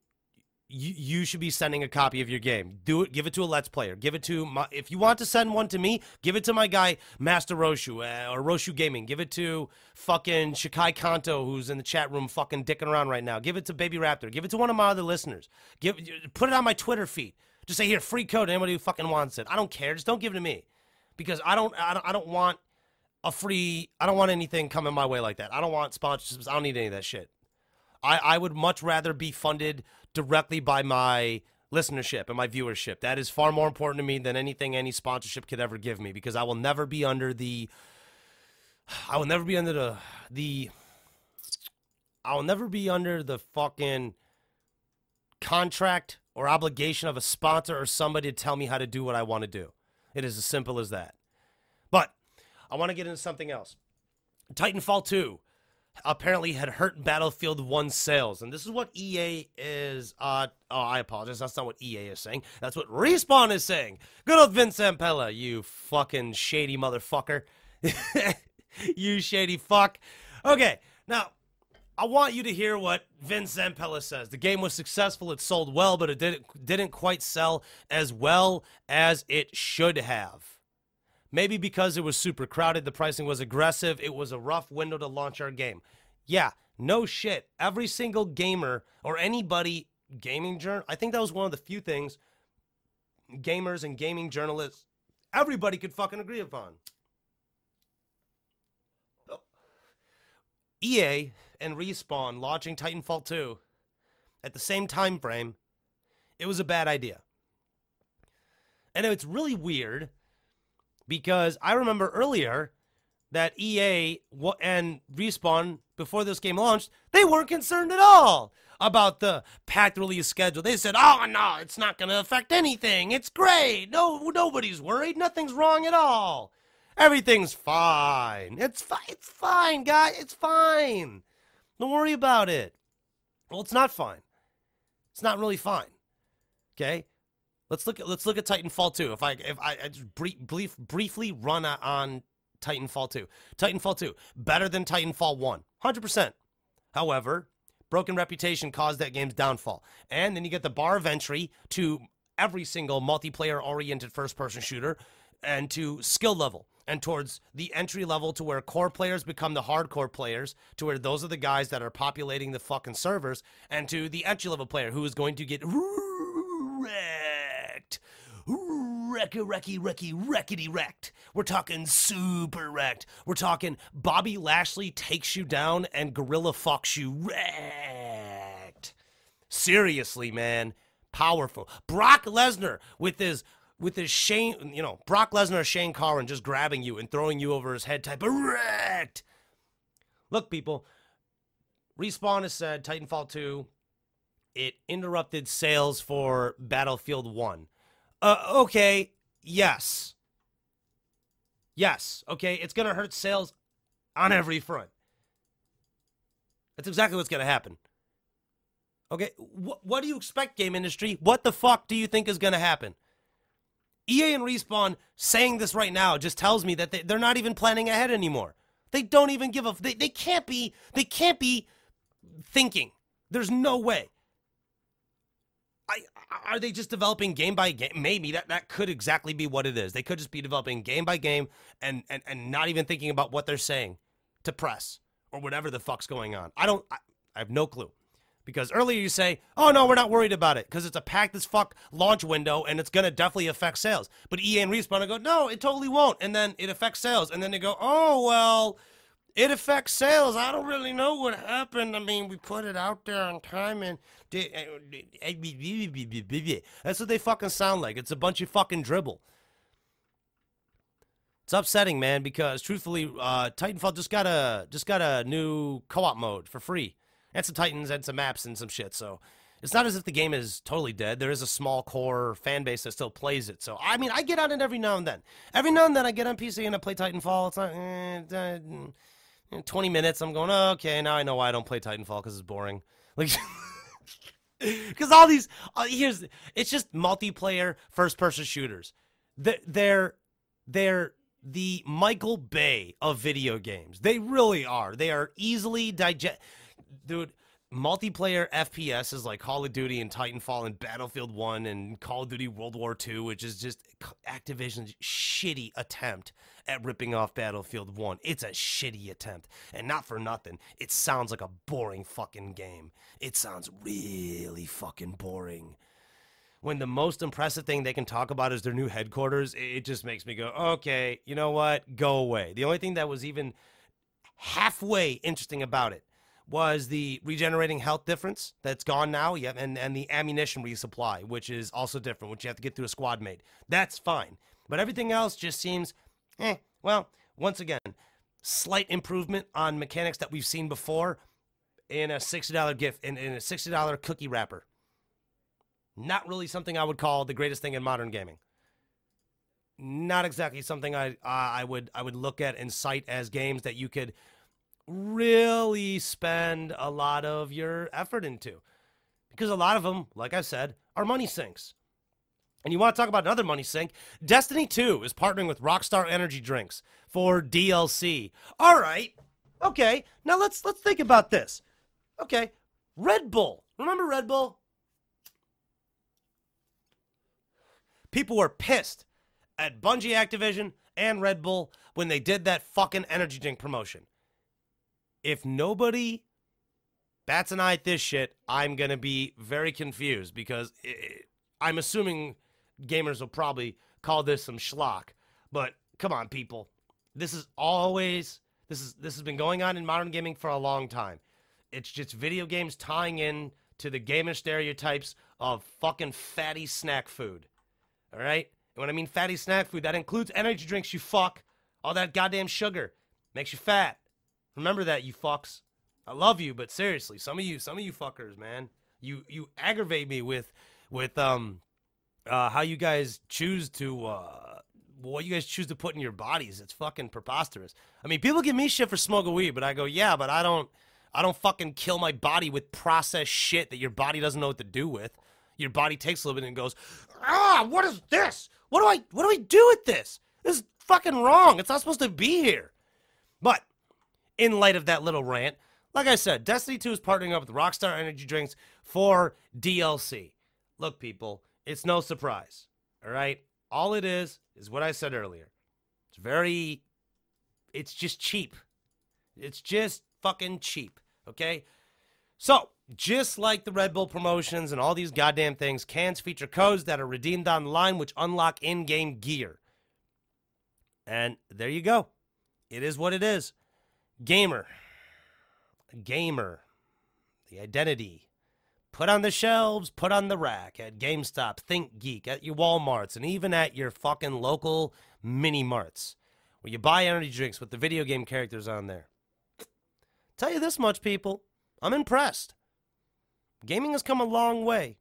you, you should be sending a copy of your game. Do it. Give it to a Let's Player. Give it to my. If you want to send one to me, give it to my guy Master Roshu uh, or Roshu Gaming. Give it to fucking Shikai Kanto, who's in the chat room, fucking dicking around right now. Give it to Baby Raptor. Give it to one of my other listeners. Give. Put it on my Twitter feed. Just say here, free code. Anybody who fucking wants it. I don't care. Just don't give it to me, because I don't. I don't, I don't want a free. I don't want anything coming my way like that. I don't want sponsorships. I don't need any of that shit. I, I would much rather be funded directly by my listenership and my viewership. That is far more important to me than anything any sponsorship could ever give me because I will never be under the I will never be under the the I will never be under the fucking contract or obligation of a sponsor or somebody to tell me how to do what I want to do. It is as simple as that. But I want to get into something else. Titanfall 2 apparently had hurt Battlefield 1 sales. And this is what EA is. Uh, oh, I apologize. That's not what EA is saying. That's what Respawn is saying. Good old Vince Zampella, you fucking shady motherfucker. <laughs> you shady fuck. Okay, now. I want you to hear what Vince Zampella says. The game was successful, it sold well, but it didn't didn't quite sell as well as it should have. Maybe because it was super crowded, the pricing was aggressive, it was a rough window to launch our game. Yeah, no shit. Every single gamer or anybody gaming journal, I think that was one of the few things gamers and gaming journalists everybody could fucking agree upon. Oh. EA and Respawn launching Titanfall 2 at the same time frame, it was a bad idea. And it's really weird because I remember earlier that EA and Respawn, before this game launched, they weren't concerned at all about the packed release schedule. They said, "Oh no, it's not going to affect anything. It's great. No, nobody's worried. Nothing's wrong at all. Everything's fine. It's fine. It's fine, guy. It's fine. Don't worry about it." Well, it's not fine. It's not really fine. Okay? Let's look at let's look at Titanfall 2. If I if I, I just brief, brief, briefly run on Titanfall 2. Titanfall 2 better than Titanfall 1. 100%. However, broken reputation caused that game's downfall. And then you get the bar of entry to every single multiplayer oriented first person shooter and to skill level and towards the entry level to where core players become the hardcore players to where those are the guys that are populating the fucking servers and to the entry level player who is going to get wrecky, wrecky, wrecky, wreckety wrecked. We're talking super wrecked. We're talking Bobby Lashley takes you down and Gorilla fucks you wrecked. Seriously, man. Powerful. Brock Lesnar with his with his Shane, you know, Brock Lesnar, Shane Carwin just grabbing you and throwing you over his head type of wrecked. Look, people, Respawn has said Titanfall 2, it interrupted sales for Battlefield 1. Uh, okay, yes. Yes, okay, it's going to hurt sales on every front. That's exactly what's going to happen. Okay, wh- what do you expect, game industry? What the fuck do you think is going to happen? EA and Respawn saying this right now just tells me that they, they're not even planning ahead anymore. They don't even give a. They, they can't be. They can't be thinking. There's no way. Are they just developing game by game? Maybe that, that could exactly be what it is. They could just be developing game by game and, and, and not even thinking about what they're saying to press or whatever the fuck's going on. I don't, I, I have no clue. Because earlier you say, oh no, we're not worried about it because it's a packed as fuck launch window and it's going to definitely affect sales. But EA and Respawn go, no, it totally won't. And then it affects sales. And then they go, oh, well, it affects sales. I don't really know what happened. I mean, we put it out there on time and that's what they fucking sound like. It's a bunch of fucking dribble. It's upsetting, man, because truthfully, uh, Titanfall just got a just got a new co-op mode for free, and some Titans and some maps and some shit. So it's not as if the game is totally dead. There is a small core fan base that still plays it. So I mean, I get on it every now and then. Every now and then, I get on PC and I play Titanfall. It's not eh, uh, 20 minutes. I'm going, oh, okay, now I know why I don't play Titanfall because it's boring. <laughs> Like. <laughs> Because all these, uh, here's, it's just multiplayer first person shooters. They're, they're the Michael Bay of video games. They really are. They are easily digest. Dude, multiplayer FPS is like Call of Duty and Titanfall and Battlefield 1 and Call of Duty World War 2, which is just Activision's shitty attempt at ripping off Battlefield 1. It's a shitty attempt. And not for nothing, it sounds like a boring fucking game. It sounds really fucking boring when the most impressive thing they can talk about is their new headquarters, it just makes me go, okay, you know what? Go away. The only thing that was even halfway interesting about it was the regenerating health difference that's gone now, yeah, and, and the ammunition resupply, which is also different, which you have to get through a squad mate. That's fine. But everything else just seems, eh, well, once again, slight improvement on mechanics that we've seen before in a $60 gift, in, in a $60 cookie wrapper. Not really something I would call the greatest thing in modern gaming. Not exactly something I uh, I would I would look at and cite as games that you could really spend a lot of your effort into. Because a lot of them, like I said, are money sinks. And you want to talk about another money sink? Destiny 2 is partnering with Rockstar Energy Drinks for DLC. All right. Okay. Now let's let's think about this. Okay. Red Bull. Remember Red Bull? People were pissed at Bungie Activision and Red Bull when they did that fucking energy drink promotion. If nobody bats an eye at this shit, I'm going to be very confused because it, I'm assuming gamers will probably call this some schlock. But come on, people. This is always this is this has been going on in modern gaming for a long time. It's just video games tying in to the gamer stereotypes of fucking fatty snack food. All right? And when I mean fatty snack food, that includes energy drinks, you fuck. All that goddamn sugar makes you fat. Remember that, you fucks. I love you, but seriously, some of you, some of you fuckers, man, you you aggravate me with with um uh how you guys choose to uh what you guys choose to put in your bodies. It's fucking preposterous. I mean, people give me shit for smoking weed, but I go, yeah, but I don't I don't fucking kill my body with processed shit that your body doesn't know what to do with your body takes a little bit and goes, ah, what is this? What do I what do I do with this? This is fucking wrong. It's not supposed to be here. But in light of that little rant, like I said, Destiny 2 is partnering up with Rockstar Energy Drinks for DLC. Look, people, it's no surprise. All right? All it is is what I said earlier. It's very it's just cheap. It's just fucking cheap, okay? So, just like the Red Bull promotions and all these goddamn things, cans feature codes that are redeemed online which unlock in game gear. And there you go. It is what it is. Gamer. Gamer. The identity. Put on the shelves, put on the rack at GameStop, ThinkGeek, at your Walmarts, and even at your fucking local mini marts where you buy energy drinks with the video game characters on there. Tell you this much, people. I'm impressed. Gaming has come a long way.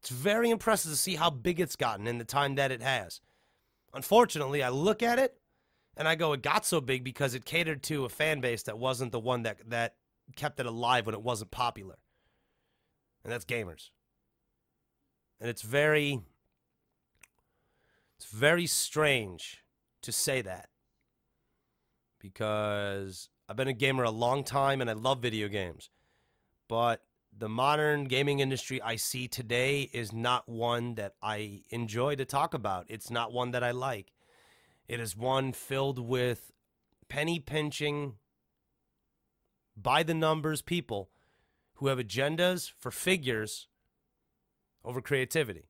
It's very impressive to see how big it's gotten in the time that it has. Unfortunately, I look at it and I go, it got so big because it catered to a fan base that wasn't the one that, that kept it alive when it wasn't popular. And that's gamers. And it's very it's very strange to say that. Because I've been a gamer a long time and I love video games. But the modern gaming industry I see today is not one that I enjoy to talk about. It's not one that I like. It is one filled with penny pinching, by the numbers people who have agendas for figures over creativity.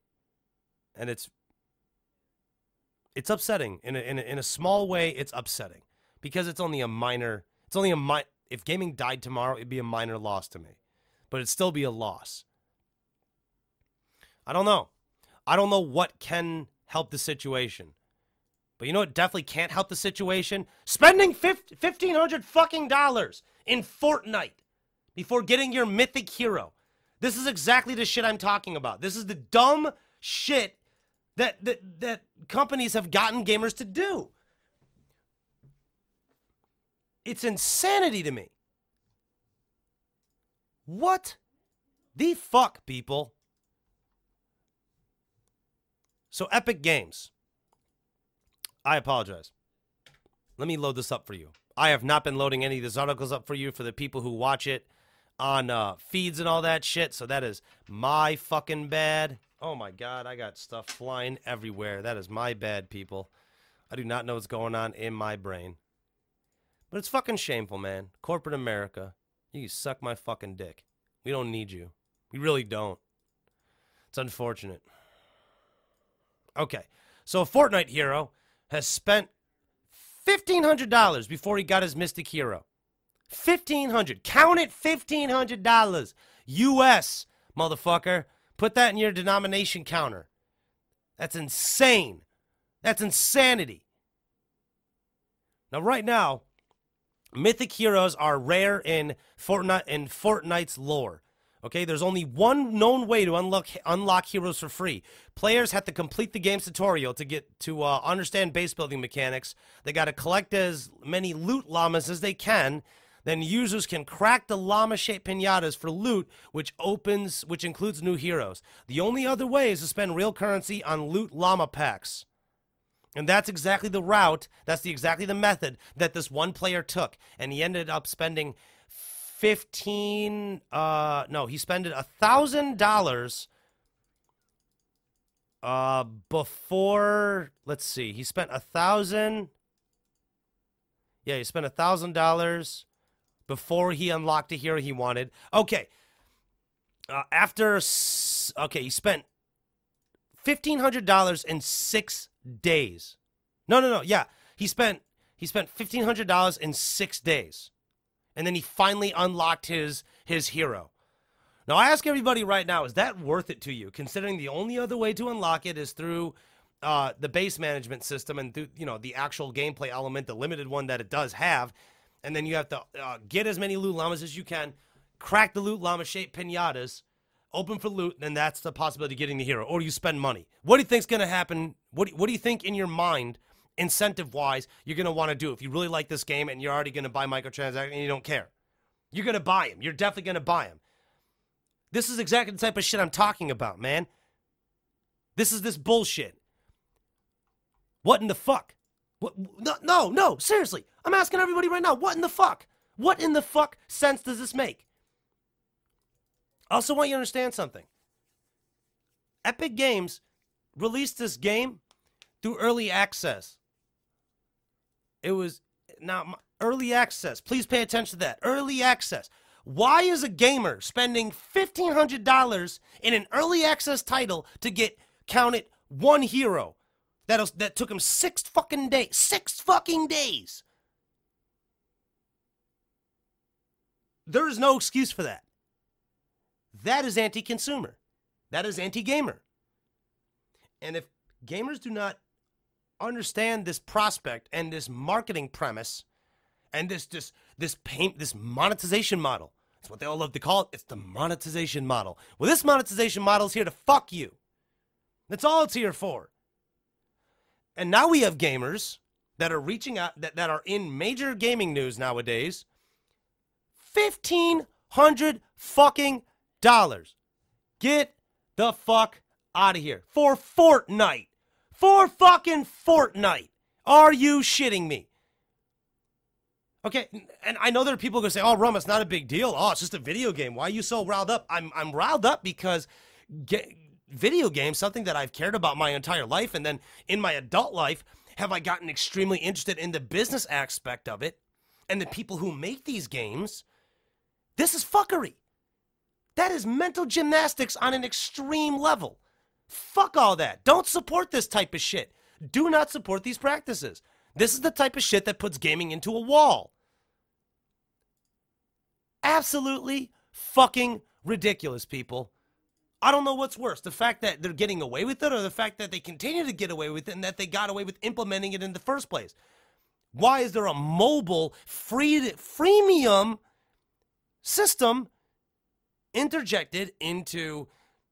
And it's it's upsetting in a, in a, in a small way it's upsetting because it's only a minor It's only a mi- if gaming died tomorrow, it'd be a minor loss to me, but it'd still be a loss. I don't know. I don't know what can help the situation. But you know what definitely can't help the situation? Spending 1500 fucking dollars in Fortnite before getting your mythic hero. This is exactly the shit I'm talking about. This is the dumb shit that that, that companies have gotten gamers to do. It's insanity to me. What the fuck, people? So, Epic Games. I apologize. Let me load this up for you. I have not been loading any of these articles up for you for the people who watch it on uh, feeds and all that shit. So that is my fucking bad. Oh my god, I got stuff flying everywhere. That is my bad, people. I do not know what's going on in my brain. But it's fucking shameful, man. Corporate America, you suck my fucking dick. We don't need you. We really don't. It's unfortunate. Okay, so a Fortnite hero has spent $1,500 before he got his Mythic Hero. 1500 Count it $1,500. US, motherfucker. Put that in your denomination counter. That's insane. That's insanity. Now, right now, mythic heroes are rare in Fortnite in Fortnite's lore. Okay, there's only one known way to unlock unlock heroes for free. Players have to complete the game's tutorial to get to uh, understand base building mechanics. They got to collect as many loot llamas as they can. Then users can crack the llama-shaped pinatas for loot, which opens, which includes new heroes. The only other way is to spend real currency on loot llama packs. And that's exactly the route, that's the exactly the method that this one player took. And he ended up spending 15 uh no he spent a thousand dollars uh before let's see he spent a thousand yeah he spent a thousand dollars before he unlocked a hero he wanted. Okay. Uh, after okay he spent $1500 in six days. No no no yeah. He spent he spent $1500 in six days. And then he finally unlocked his his hero. Now I ask everybody right now, is that worth it to you? Considering the only other way to unlock it is through uh, the base management system and through you know the actual gameplay element, the limited one that it does have, and then you have to uh, get as many loot llamas as you can, crack the loot llama shaped pinatas, open for loot, and then that's the possibility of getting the hero. Or you spend money. What do you think's gonna happen? What do, what do you think in your mind incentive wise you're going to want to do if you really like this game and you're already going to buy microtransactions and you don't care. You're going to buy them. You're definitely going to buy them. This is exactly the type of shit I'm talking about, man. This is this bullshit. What in the fuck? What, no, no, no, seriously. I'm asking everybody right now, what in the fuck? What in the fuck sense does this make? I also want you to understand something. Epic Games released this game through early access. It was now early access. Please pay attention to that. Early access. Why is a gamer spending $1,500 in an early access title to get counted one hero that, that took him six fucking days? Six fucking days. There is no excuse for that. That is anti consumer. That is anti gamer. And if gamers do not understand this prospect and this marketing premise and this this this paint this monetization model. That's what they all love to call it. It's the monetization model. Well, this monetization model is here to fuck you. That's all it's here for. And now we have gamers that are reaching out that, that are in major gaming news nowadays. Fifteen hundred fucking dollars. Get the fuck out of here for Fortnite for fucking Fortnite. Are you shitting me? Okay, and I know there are people going to say, "Oh, Rum, it's not a big deal. Oh, it's just a video game. Why are you so riled up?" I'm I'm riled up because video games, something that I've cared about my entire life, and then in my adult life, have I gotten extremely interested in the business aspect of it and the people who make these games. This is fuckery. That is mental gymnastics on an extreme level. Fuck all that. Don't support this type of shit. Do not support these practices. This is the type of shit that puts gaming into a wall. Absolutely fucking ridiculous, people. I don't know what's worse the fact that they're getting away with it or the fact that they continue to get away with it and that they got away with implementing it in the first place. Why is there a mobile free freemium system interjected into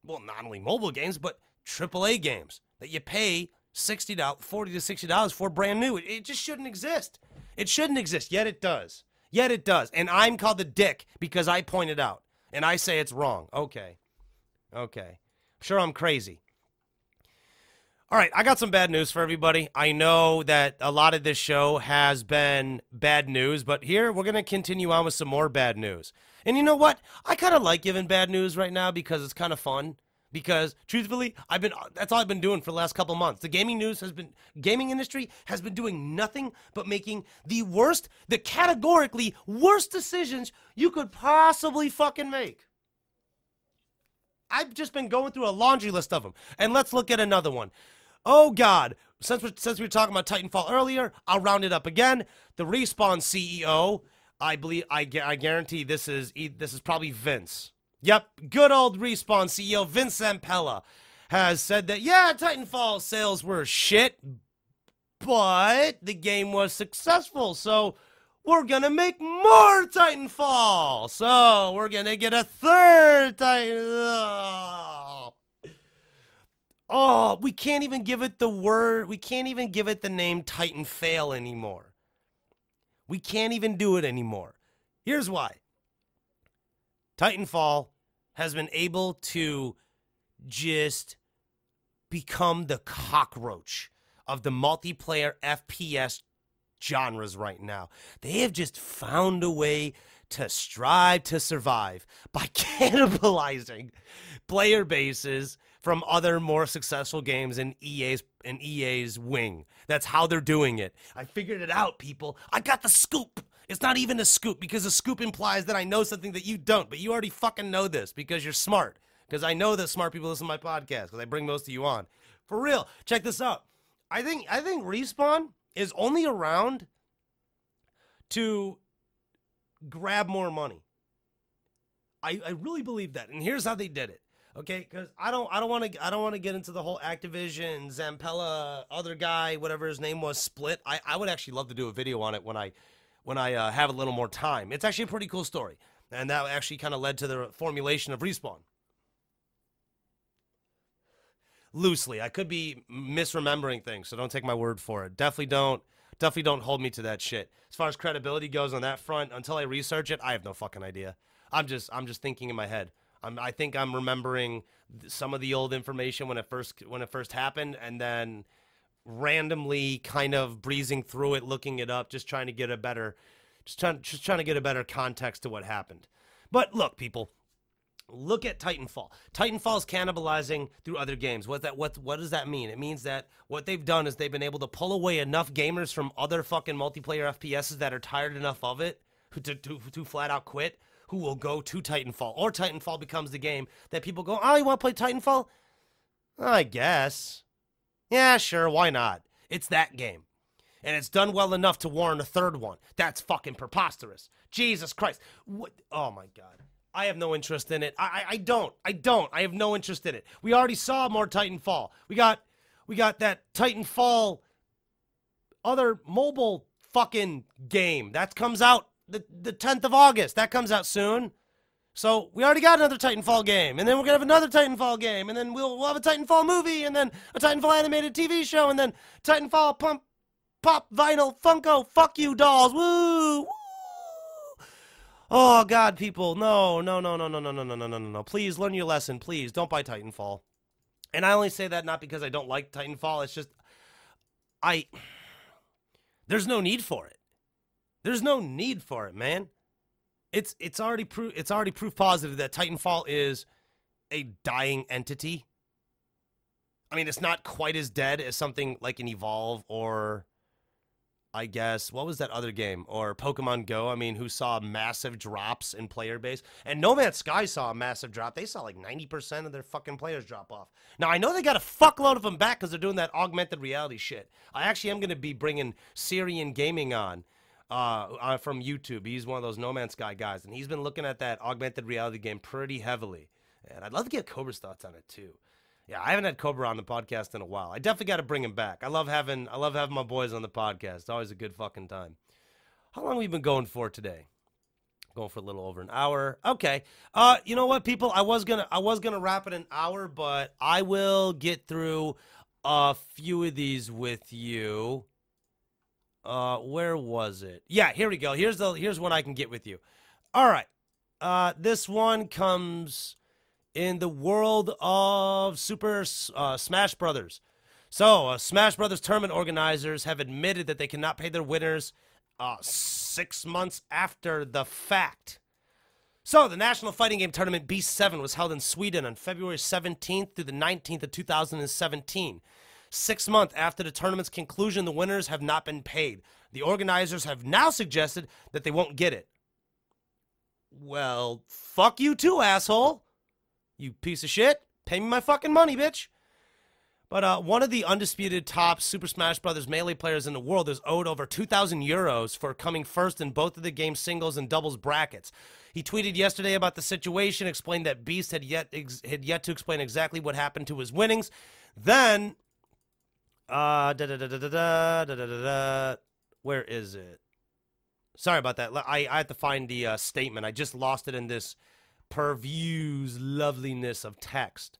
well not only mobile games but AAA games that you pay sixty dollars, forty to sixty dollars for brand new. It, it just shouldn't exist. It shouldn't exist. Yet it does. Yet it does. And I'm called the dick because I pointed out and I say it's wrong. Okay. Okay. I'm sure I'm crazy. All right, I got some bad news for everybody. I know that a lot of this show has been bad news, but here we're going to continue on with some more bad news. And you know what? I kind of like giving bad news right now because it's kind of fun. Because truthfully, I've been that's all I've been doing for the last couple months. The gaming news has been gaming industry has been doing nothing but making the worst, the categorically worst decisions you could possibly fucking make. I've just been going through a laundry list of them. And let's look at another one. Oh God, since we're, since we were talking about Titanfall earlier, I'll round it up again. The Respawn CEO, I believe, I, I guarantee this is this is probably Vince. Yep, good old Respawn CEO Vince Zampella has said that yeah, Titanfall sales were shit, but the game was successful. So we're gonna make more Titanfall. So we're gonna get a third Titan. Oh. oh, we can't even give it the word. We can't even give it the name Titanfall anymore. We can't even do it anymore. Here's why. Titanfall has been able to just become the cockroach of the multiplayer FPS genres right now. They have just found a way to strive to survive by <laughs> cannibalizing player bases from other more successful games in EA's in EA's wing. That's how they're doing it. I figured it out, people. I got the scoop. It's not even a scoop because a scoop implies that I know something that you don't, but you already fucking know this because you're smart. Because I know that smart people listen to my podcast because I bring most of you on. For real, check this out. I think I think respawn is only around to grab more money. I, I really believe that. And here's how they did it. Okay, because I don't I don't want to I don't want to get into the whole Activision, Zampella, other guy, whatever his name was, split. I, I would actually love to do a video on it when I when I uh, have a little more time. It's actually a pretty cool story. And that actually kind of led to the formulation of Respawn. Loosely. I could be misremembering things, so don't take my word for it. Definitely don't definitely don't hold me to that shit. As far as credibility goes on that front, until I research it, I have no fucking idea. I'm just I'm just thinking in my head. I'm, I think I'm remembering some of the old information when it first when it first happened, and then randomly kind of breezing through it, looking it up, just trying to get a better, just trying just trying to get a better context to what happened. But look, people, Look at Titanfall. Titanfall is cannibalizing through other games. What that what what does that mean? It means that what they've done is they've been able to pull away enough gamers from other fucking multiplayer FPSs that are tired enough of it to to, to flat out quit, who will go to Titanfall. Or Titanfall becomes the game that people go, "Oh, you want to play Titanfall?" I guess. Yeah, sure, why not? It's that game. And it's done well enough to warrant a third one. That's fucking preposterous. Jesus Christ. What? Oh my god. I have no interest in it. I, I, I don't. I don't. I have no interest in it. We already saw more Titanfall. We got we got that Titanfall other mobile fucking game. That comes out the, the 10th of August. That comes out soon. So we already got another Titanfall game, and then we're gonna have another Titanfall game, and then we'll, we'll have a Titanfall movie, and then a Titanfall animated TV show, and then Titanfall pump pop vinyl Funko fuck you dolls. Woo! Woo! Oh God, people, no, no, no, no, no, no, no, no, no, no, no, no. Please learn your lesson. Please don't buy Titanfall. And I only say that not because I don't like Titanfall. It's just I. There's no need for it. There's no need for it, man. It's it's already proof. It's already proof positive that Titanfall is a dying entity. I mean, it's not quite as dead as something like an Evolve or I guess. What was that other game? Or Pokemon Go? I mean, who saw massive drops in player base? And No Man's Sky saw a massive drop. They saw like 90% of their fucking players drop off. Now, I know they got a fuckload of them back because they're doing that augmented reality shit. I actually am going to be bringing Syrian Gaming on uh, uh, from YouTube. He's one of those No Man's Sky guys, and he's been looking at that augmented reality game pretty heavily. And I'd love to get Cobra's thoughts on it too. Yeah, I haven't had Cobra on the podcast in a while. I definitely got to bring him back. I love having I love having my boys on the podcast. It's Always a good fucking time. How long have we been going for today? Going for a little over an hour. Okay. Uh, you know what, people? I was gonna I was gonna wrap it an hour, but I will get through a few of these with you. Uh, where was it? Yeah, here we go. Here's the here's one I can get with you. All right. Uh, this one comes in the world of Super uh, Smash Brothers. So, uh, Smash Brothers tournament organizers have admitted that they cannot pay their winners uh, six months after the fact. So, the National Fighting Game Tournament B7 was held in Sweden on February 17th through the 19th of 2017. Six months after the tournament's conclusion, the winners have not been paid. The organizers have now suggested that they won't get it. Well, fuck you too, asshole. You piece of shit. Pay me my fucking money, bitch. But uh, one of the undisputed top Super Smash Bros. Melee players in the world is owed over 2,000 euros for coming first in both of the game's singles and doubles brackets. He tweeted yesterday about the situation, explained that Beast had yet ex- had yet to explain exactly what happened to his winnings. Then, uh, da da da da da da da da da. Where is it? Sorry about that. I I had to find the uh, statement. I just lost it in this purviews loveliness of text.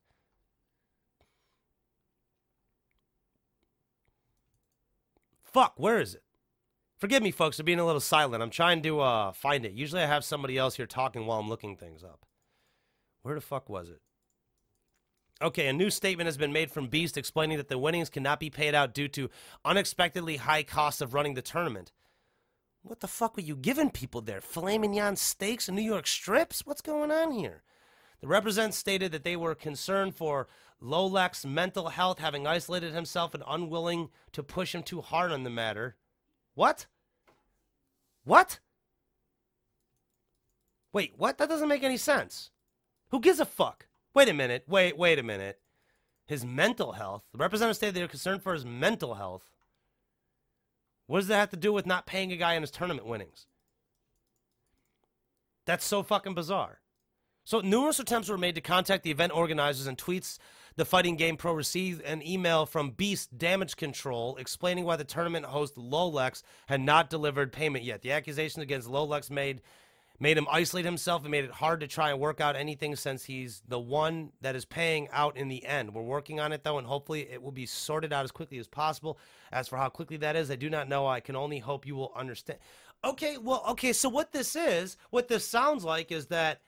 Fuck, where is it? Forgive me, folks, for being a little silent. I'm trying to uh, find it. Usually I have somebody else here talking while I'm looking things up. Where the fuck was it? Okay, a new statement has been made from Beast explaining that the winnings cannot be paid out due to unexpectedly high costs of running the tournament. What the fuck were you giving people there? Filet mignon steaks and New York strips? What's going on here? The representative stated that they were concerned for Lolek's mental health, having isolated himself and unwilling to push him too hard on the matter. What? What? Wait, what? That doesn't make any sense. Who gives a fuck? Wait a minute. Wait, wait a minute. His mental health. The representative stated they were concerned for his mental health. What does that have to do with not paying a guy in his tournament winnings? That's so fucking bizarre. So numerous attempts were made to contact the event organizers and tweets. The Fighting Game Pro received an email from Beast Damage Control explaining why the tournament host Lolex had not delivered payment yet. The accusations against Lolex made made him isolate himself and made it hard to try and work out anything since he's the one that is paying out in the end. We're working on it though, and hopefully it will be sorted out as quickly as possible. As for how quickly that is, I do not know. I can only hope you will understand. Okay, well, okay, so what this is, what this sounds like is that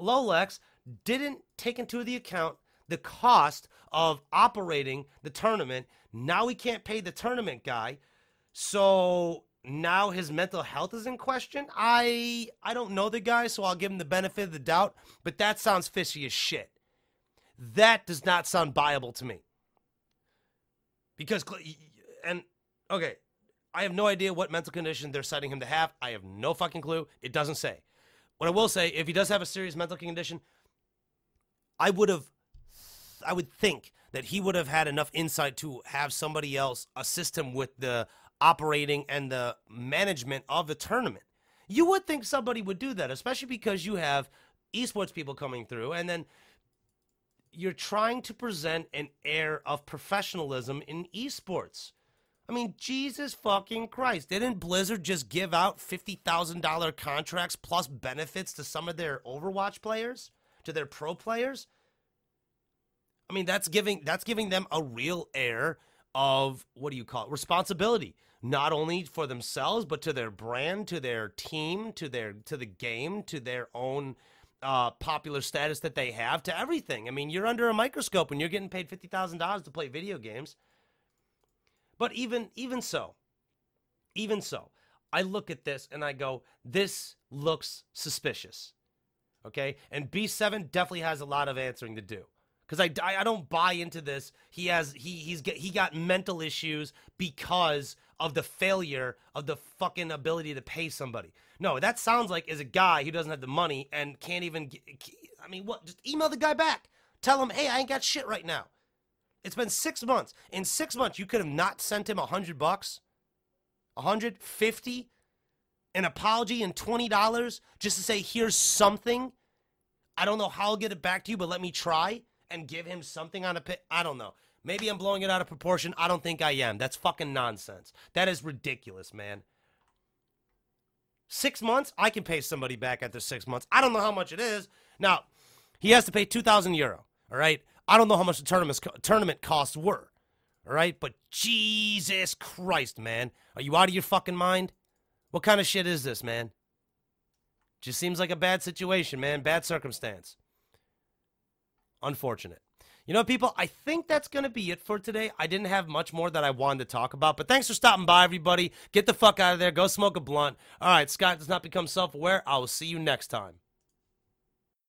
Lolex didn't take into the account the cost of operating the tournament. Now he can't pay the tournament guy. So now his mental health is in question. I I don't know the guy, so I'll give him the benefit of the doubt, but that sounds fishy as shit. That does not sound viable to me. Because and okay, I have no idea what mental condition they're citing him to have. I have no fucking clue. It doesn't say. What I will say, if he does have a serious mental condition, I would have I would think that he would have had enough insight to have somebody else assist him with the operating and the management of the tournament. You would think somebody would do that, especially because you have esports people coming through, and then you're trying to present an air of professionalism in esports. I mean, Jesus fucking Christ. Didn't Blizzard just give out $50,000 contracts plus benefits to some of their Overwatch players, to their pro players? I mean, that's giving that's giving them a real air of what do you call it? Responsibility not only for themselves but to their brand, to their team, to their to the game, to their own uh, popular status that they have, to everything. I mean, you're under a microscope when you're getting paid fifty thousand dollars to play video games. But even even so, even so, I look at this and I go, this looks suspicious. Okay, and B7 definitely has a lot of answering to do because I, I, I don't buy into this. He has he he's get, he got mental issues because of the failure of the fucking ability to pay somebody. No, that sounds like is a guy who doesn't have the money and can't even. Get, I mean, what? Just email the guy back. Tell him, hey, I ain't got shit right now. It's been six months. In six months, you could have not sent him a hundred bucks, a hundred fifty. an apology and $20 just to say, here's something. I don't know how I'll get it back to you, but let me try and give him something on a pit. I don't know. Maybe I'm blowing it out of proportion. I don't think I am. That's fucking nonsense. That is ridiculous, man. Six months? I can pay somebody back after six months. I don't know how much it is. Now, he has to pay 2,000 euro, all right? I don't know how much the tournament, tournament costs were, all right? But Jesus Christ, man. Are you out of your fucking mind? What kind of shit is this, man? Just seems like a bad situation, man. Bad circumstance. Unfortunate. You know, people, I think that's going to be it for today. I didn't have much more that I wanted to talk about, but thanks for stopping by, everybody. Get the fuck out of there. Go smoke a blunt. All right, Scott does not become self aware. I will see you next time.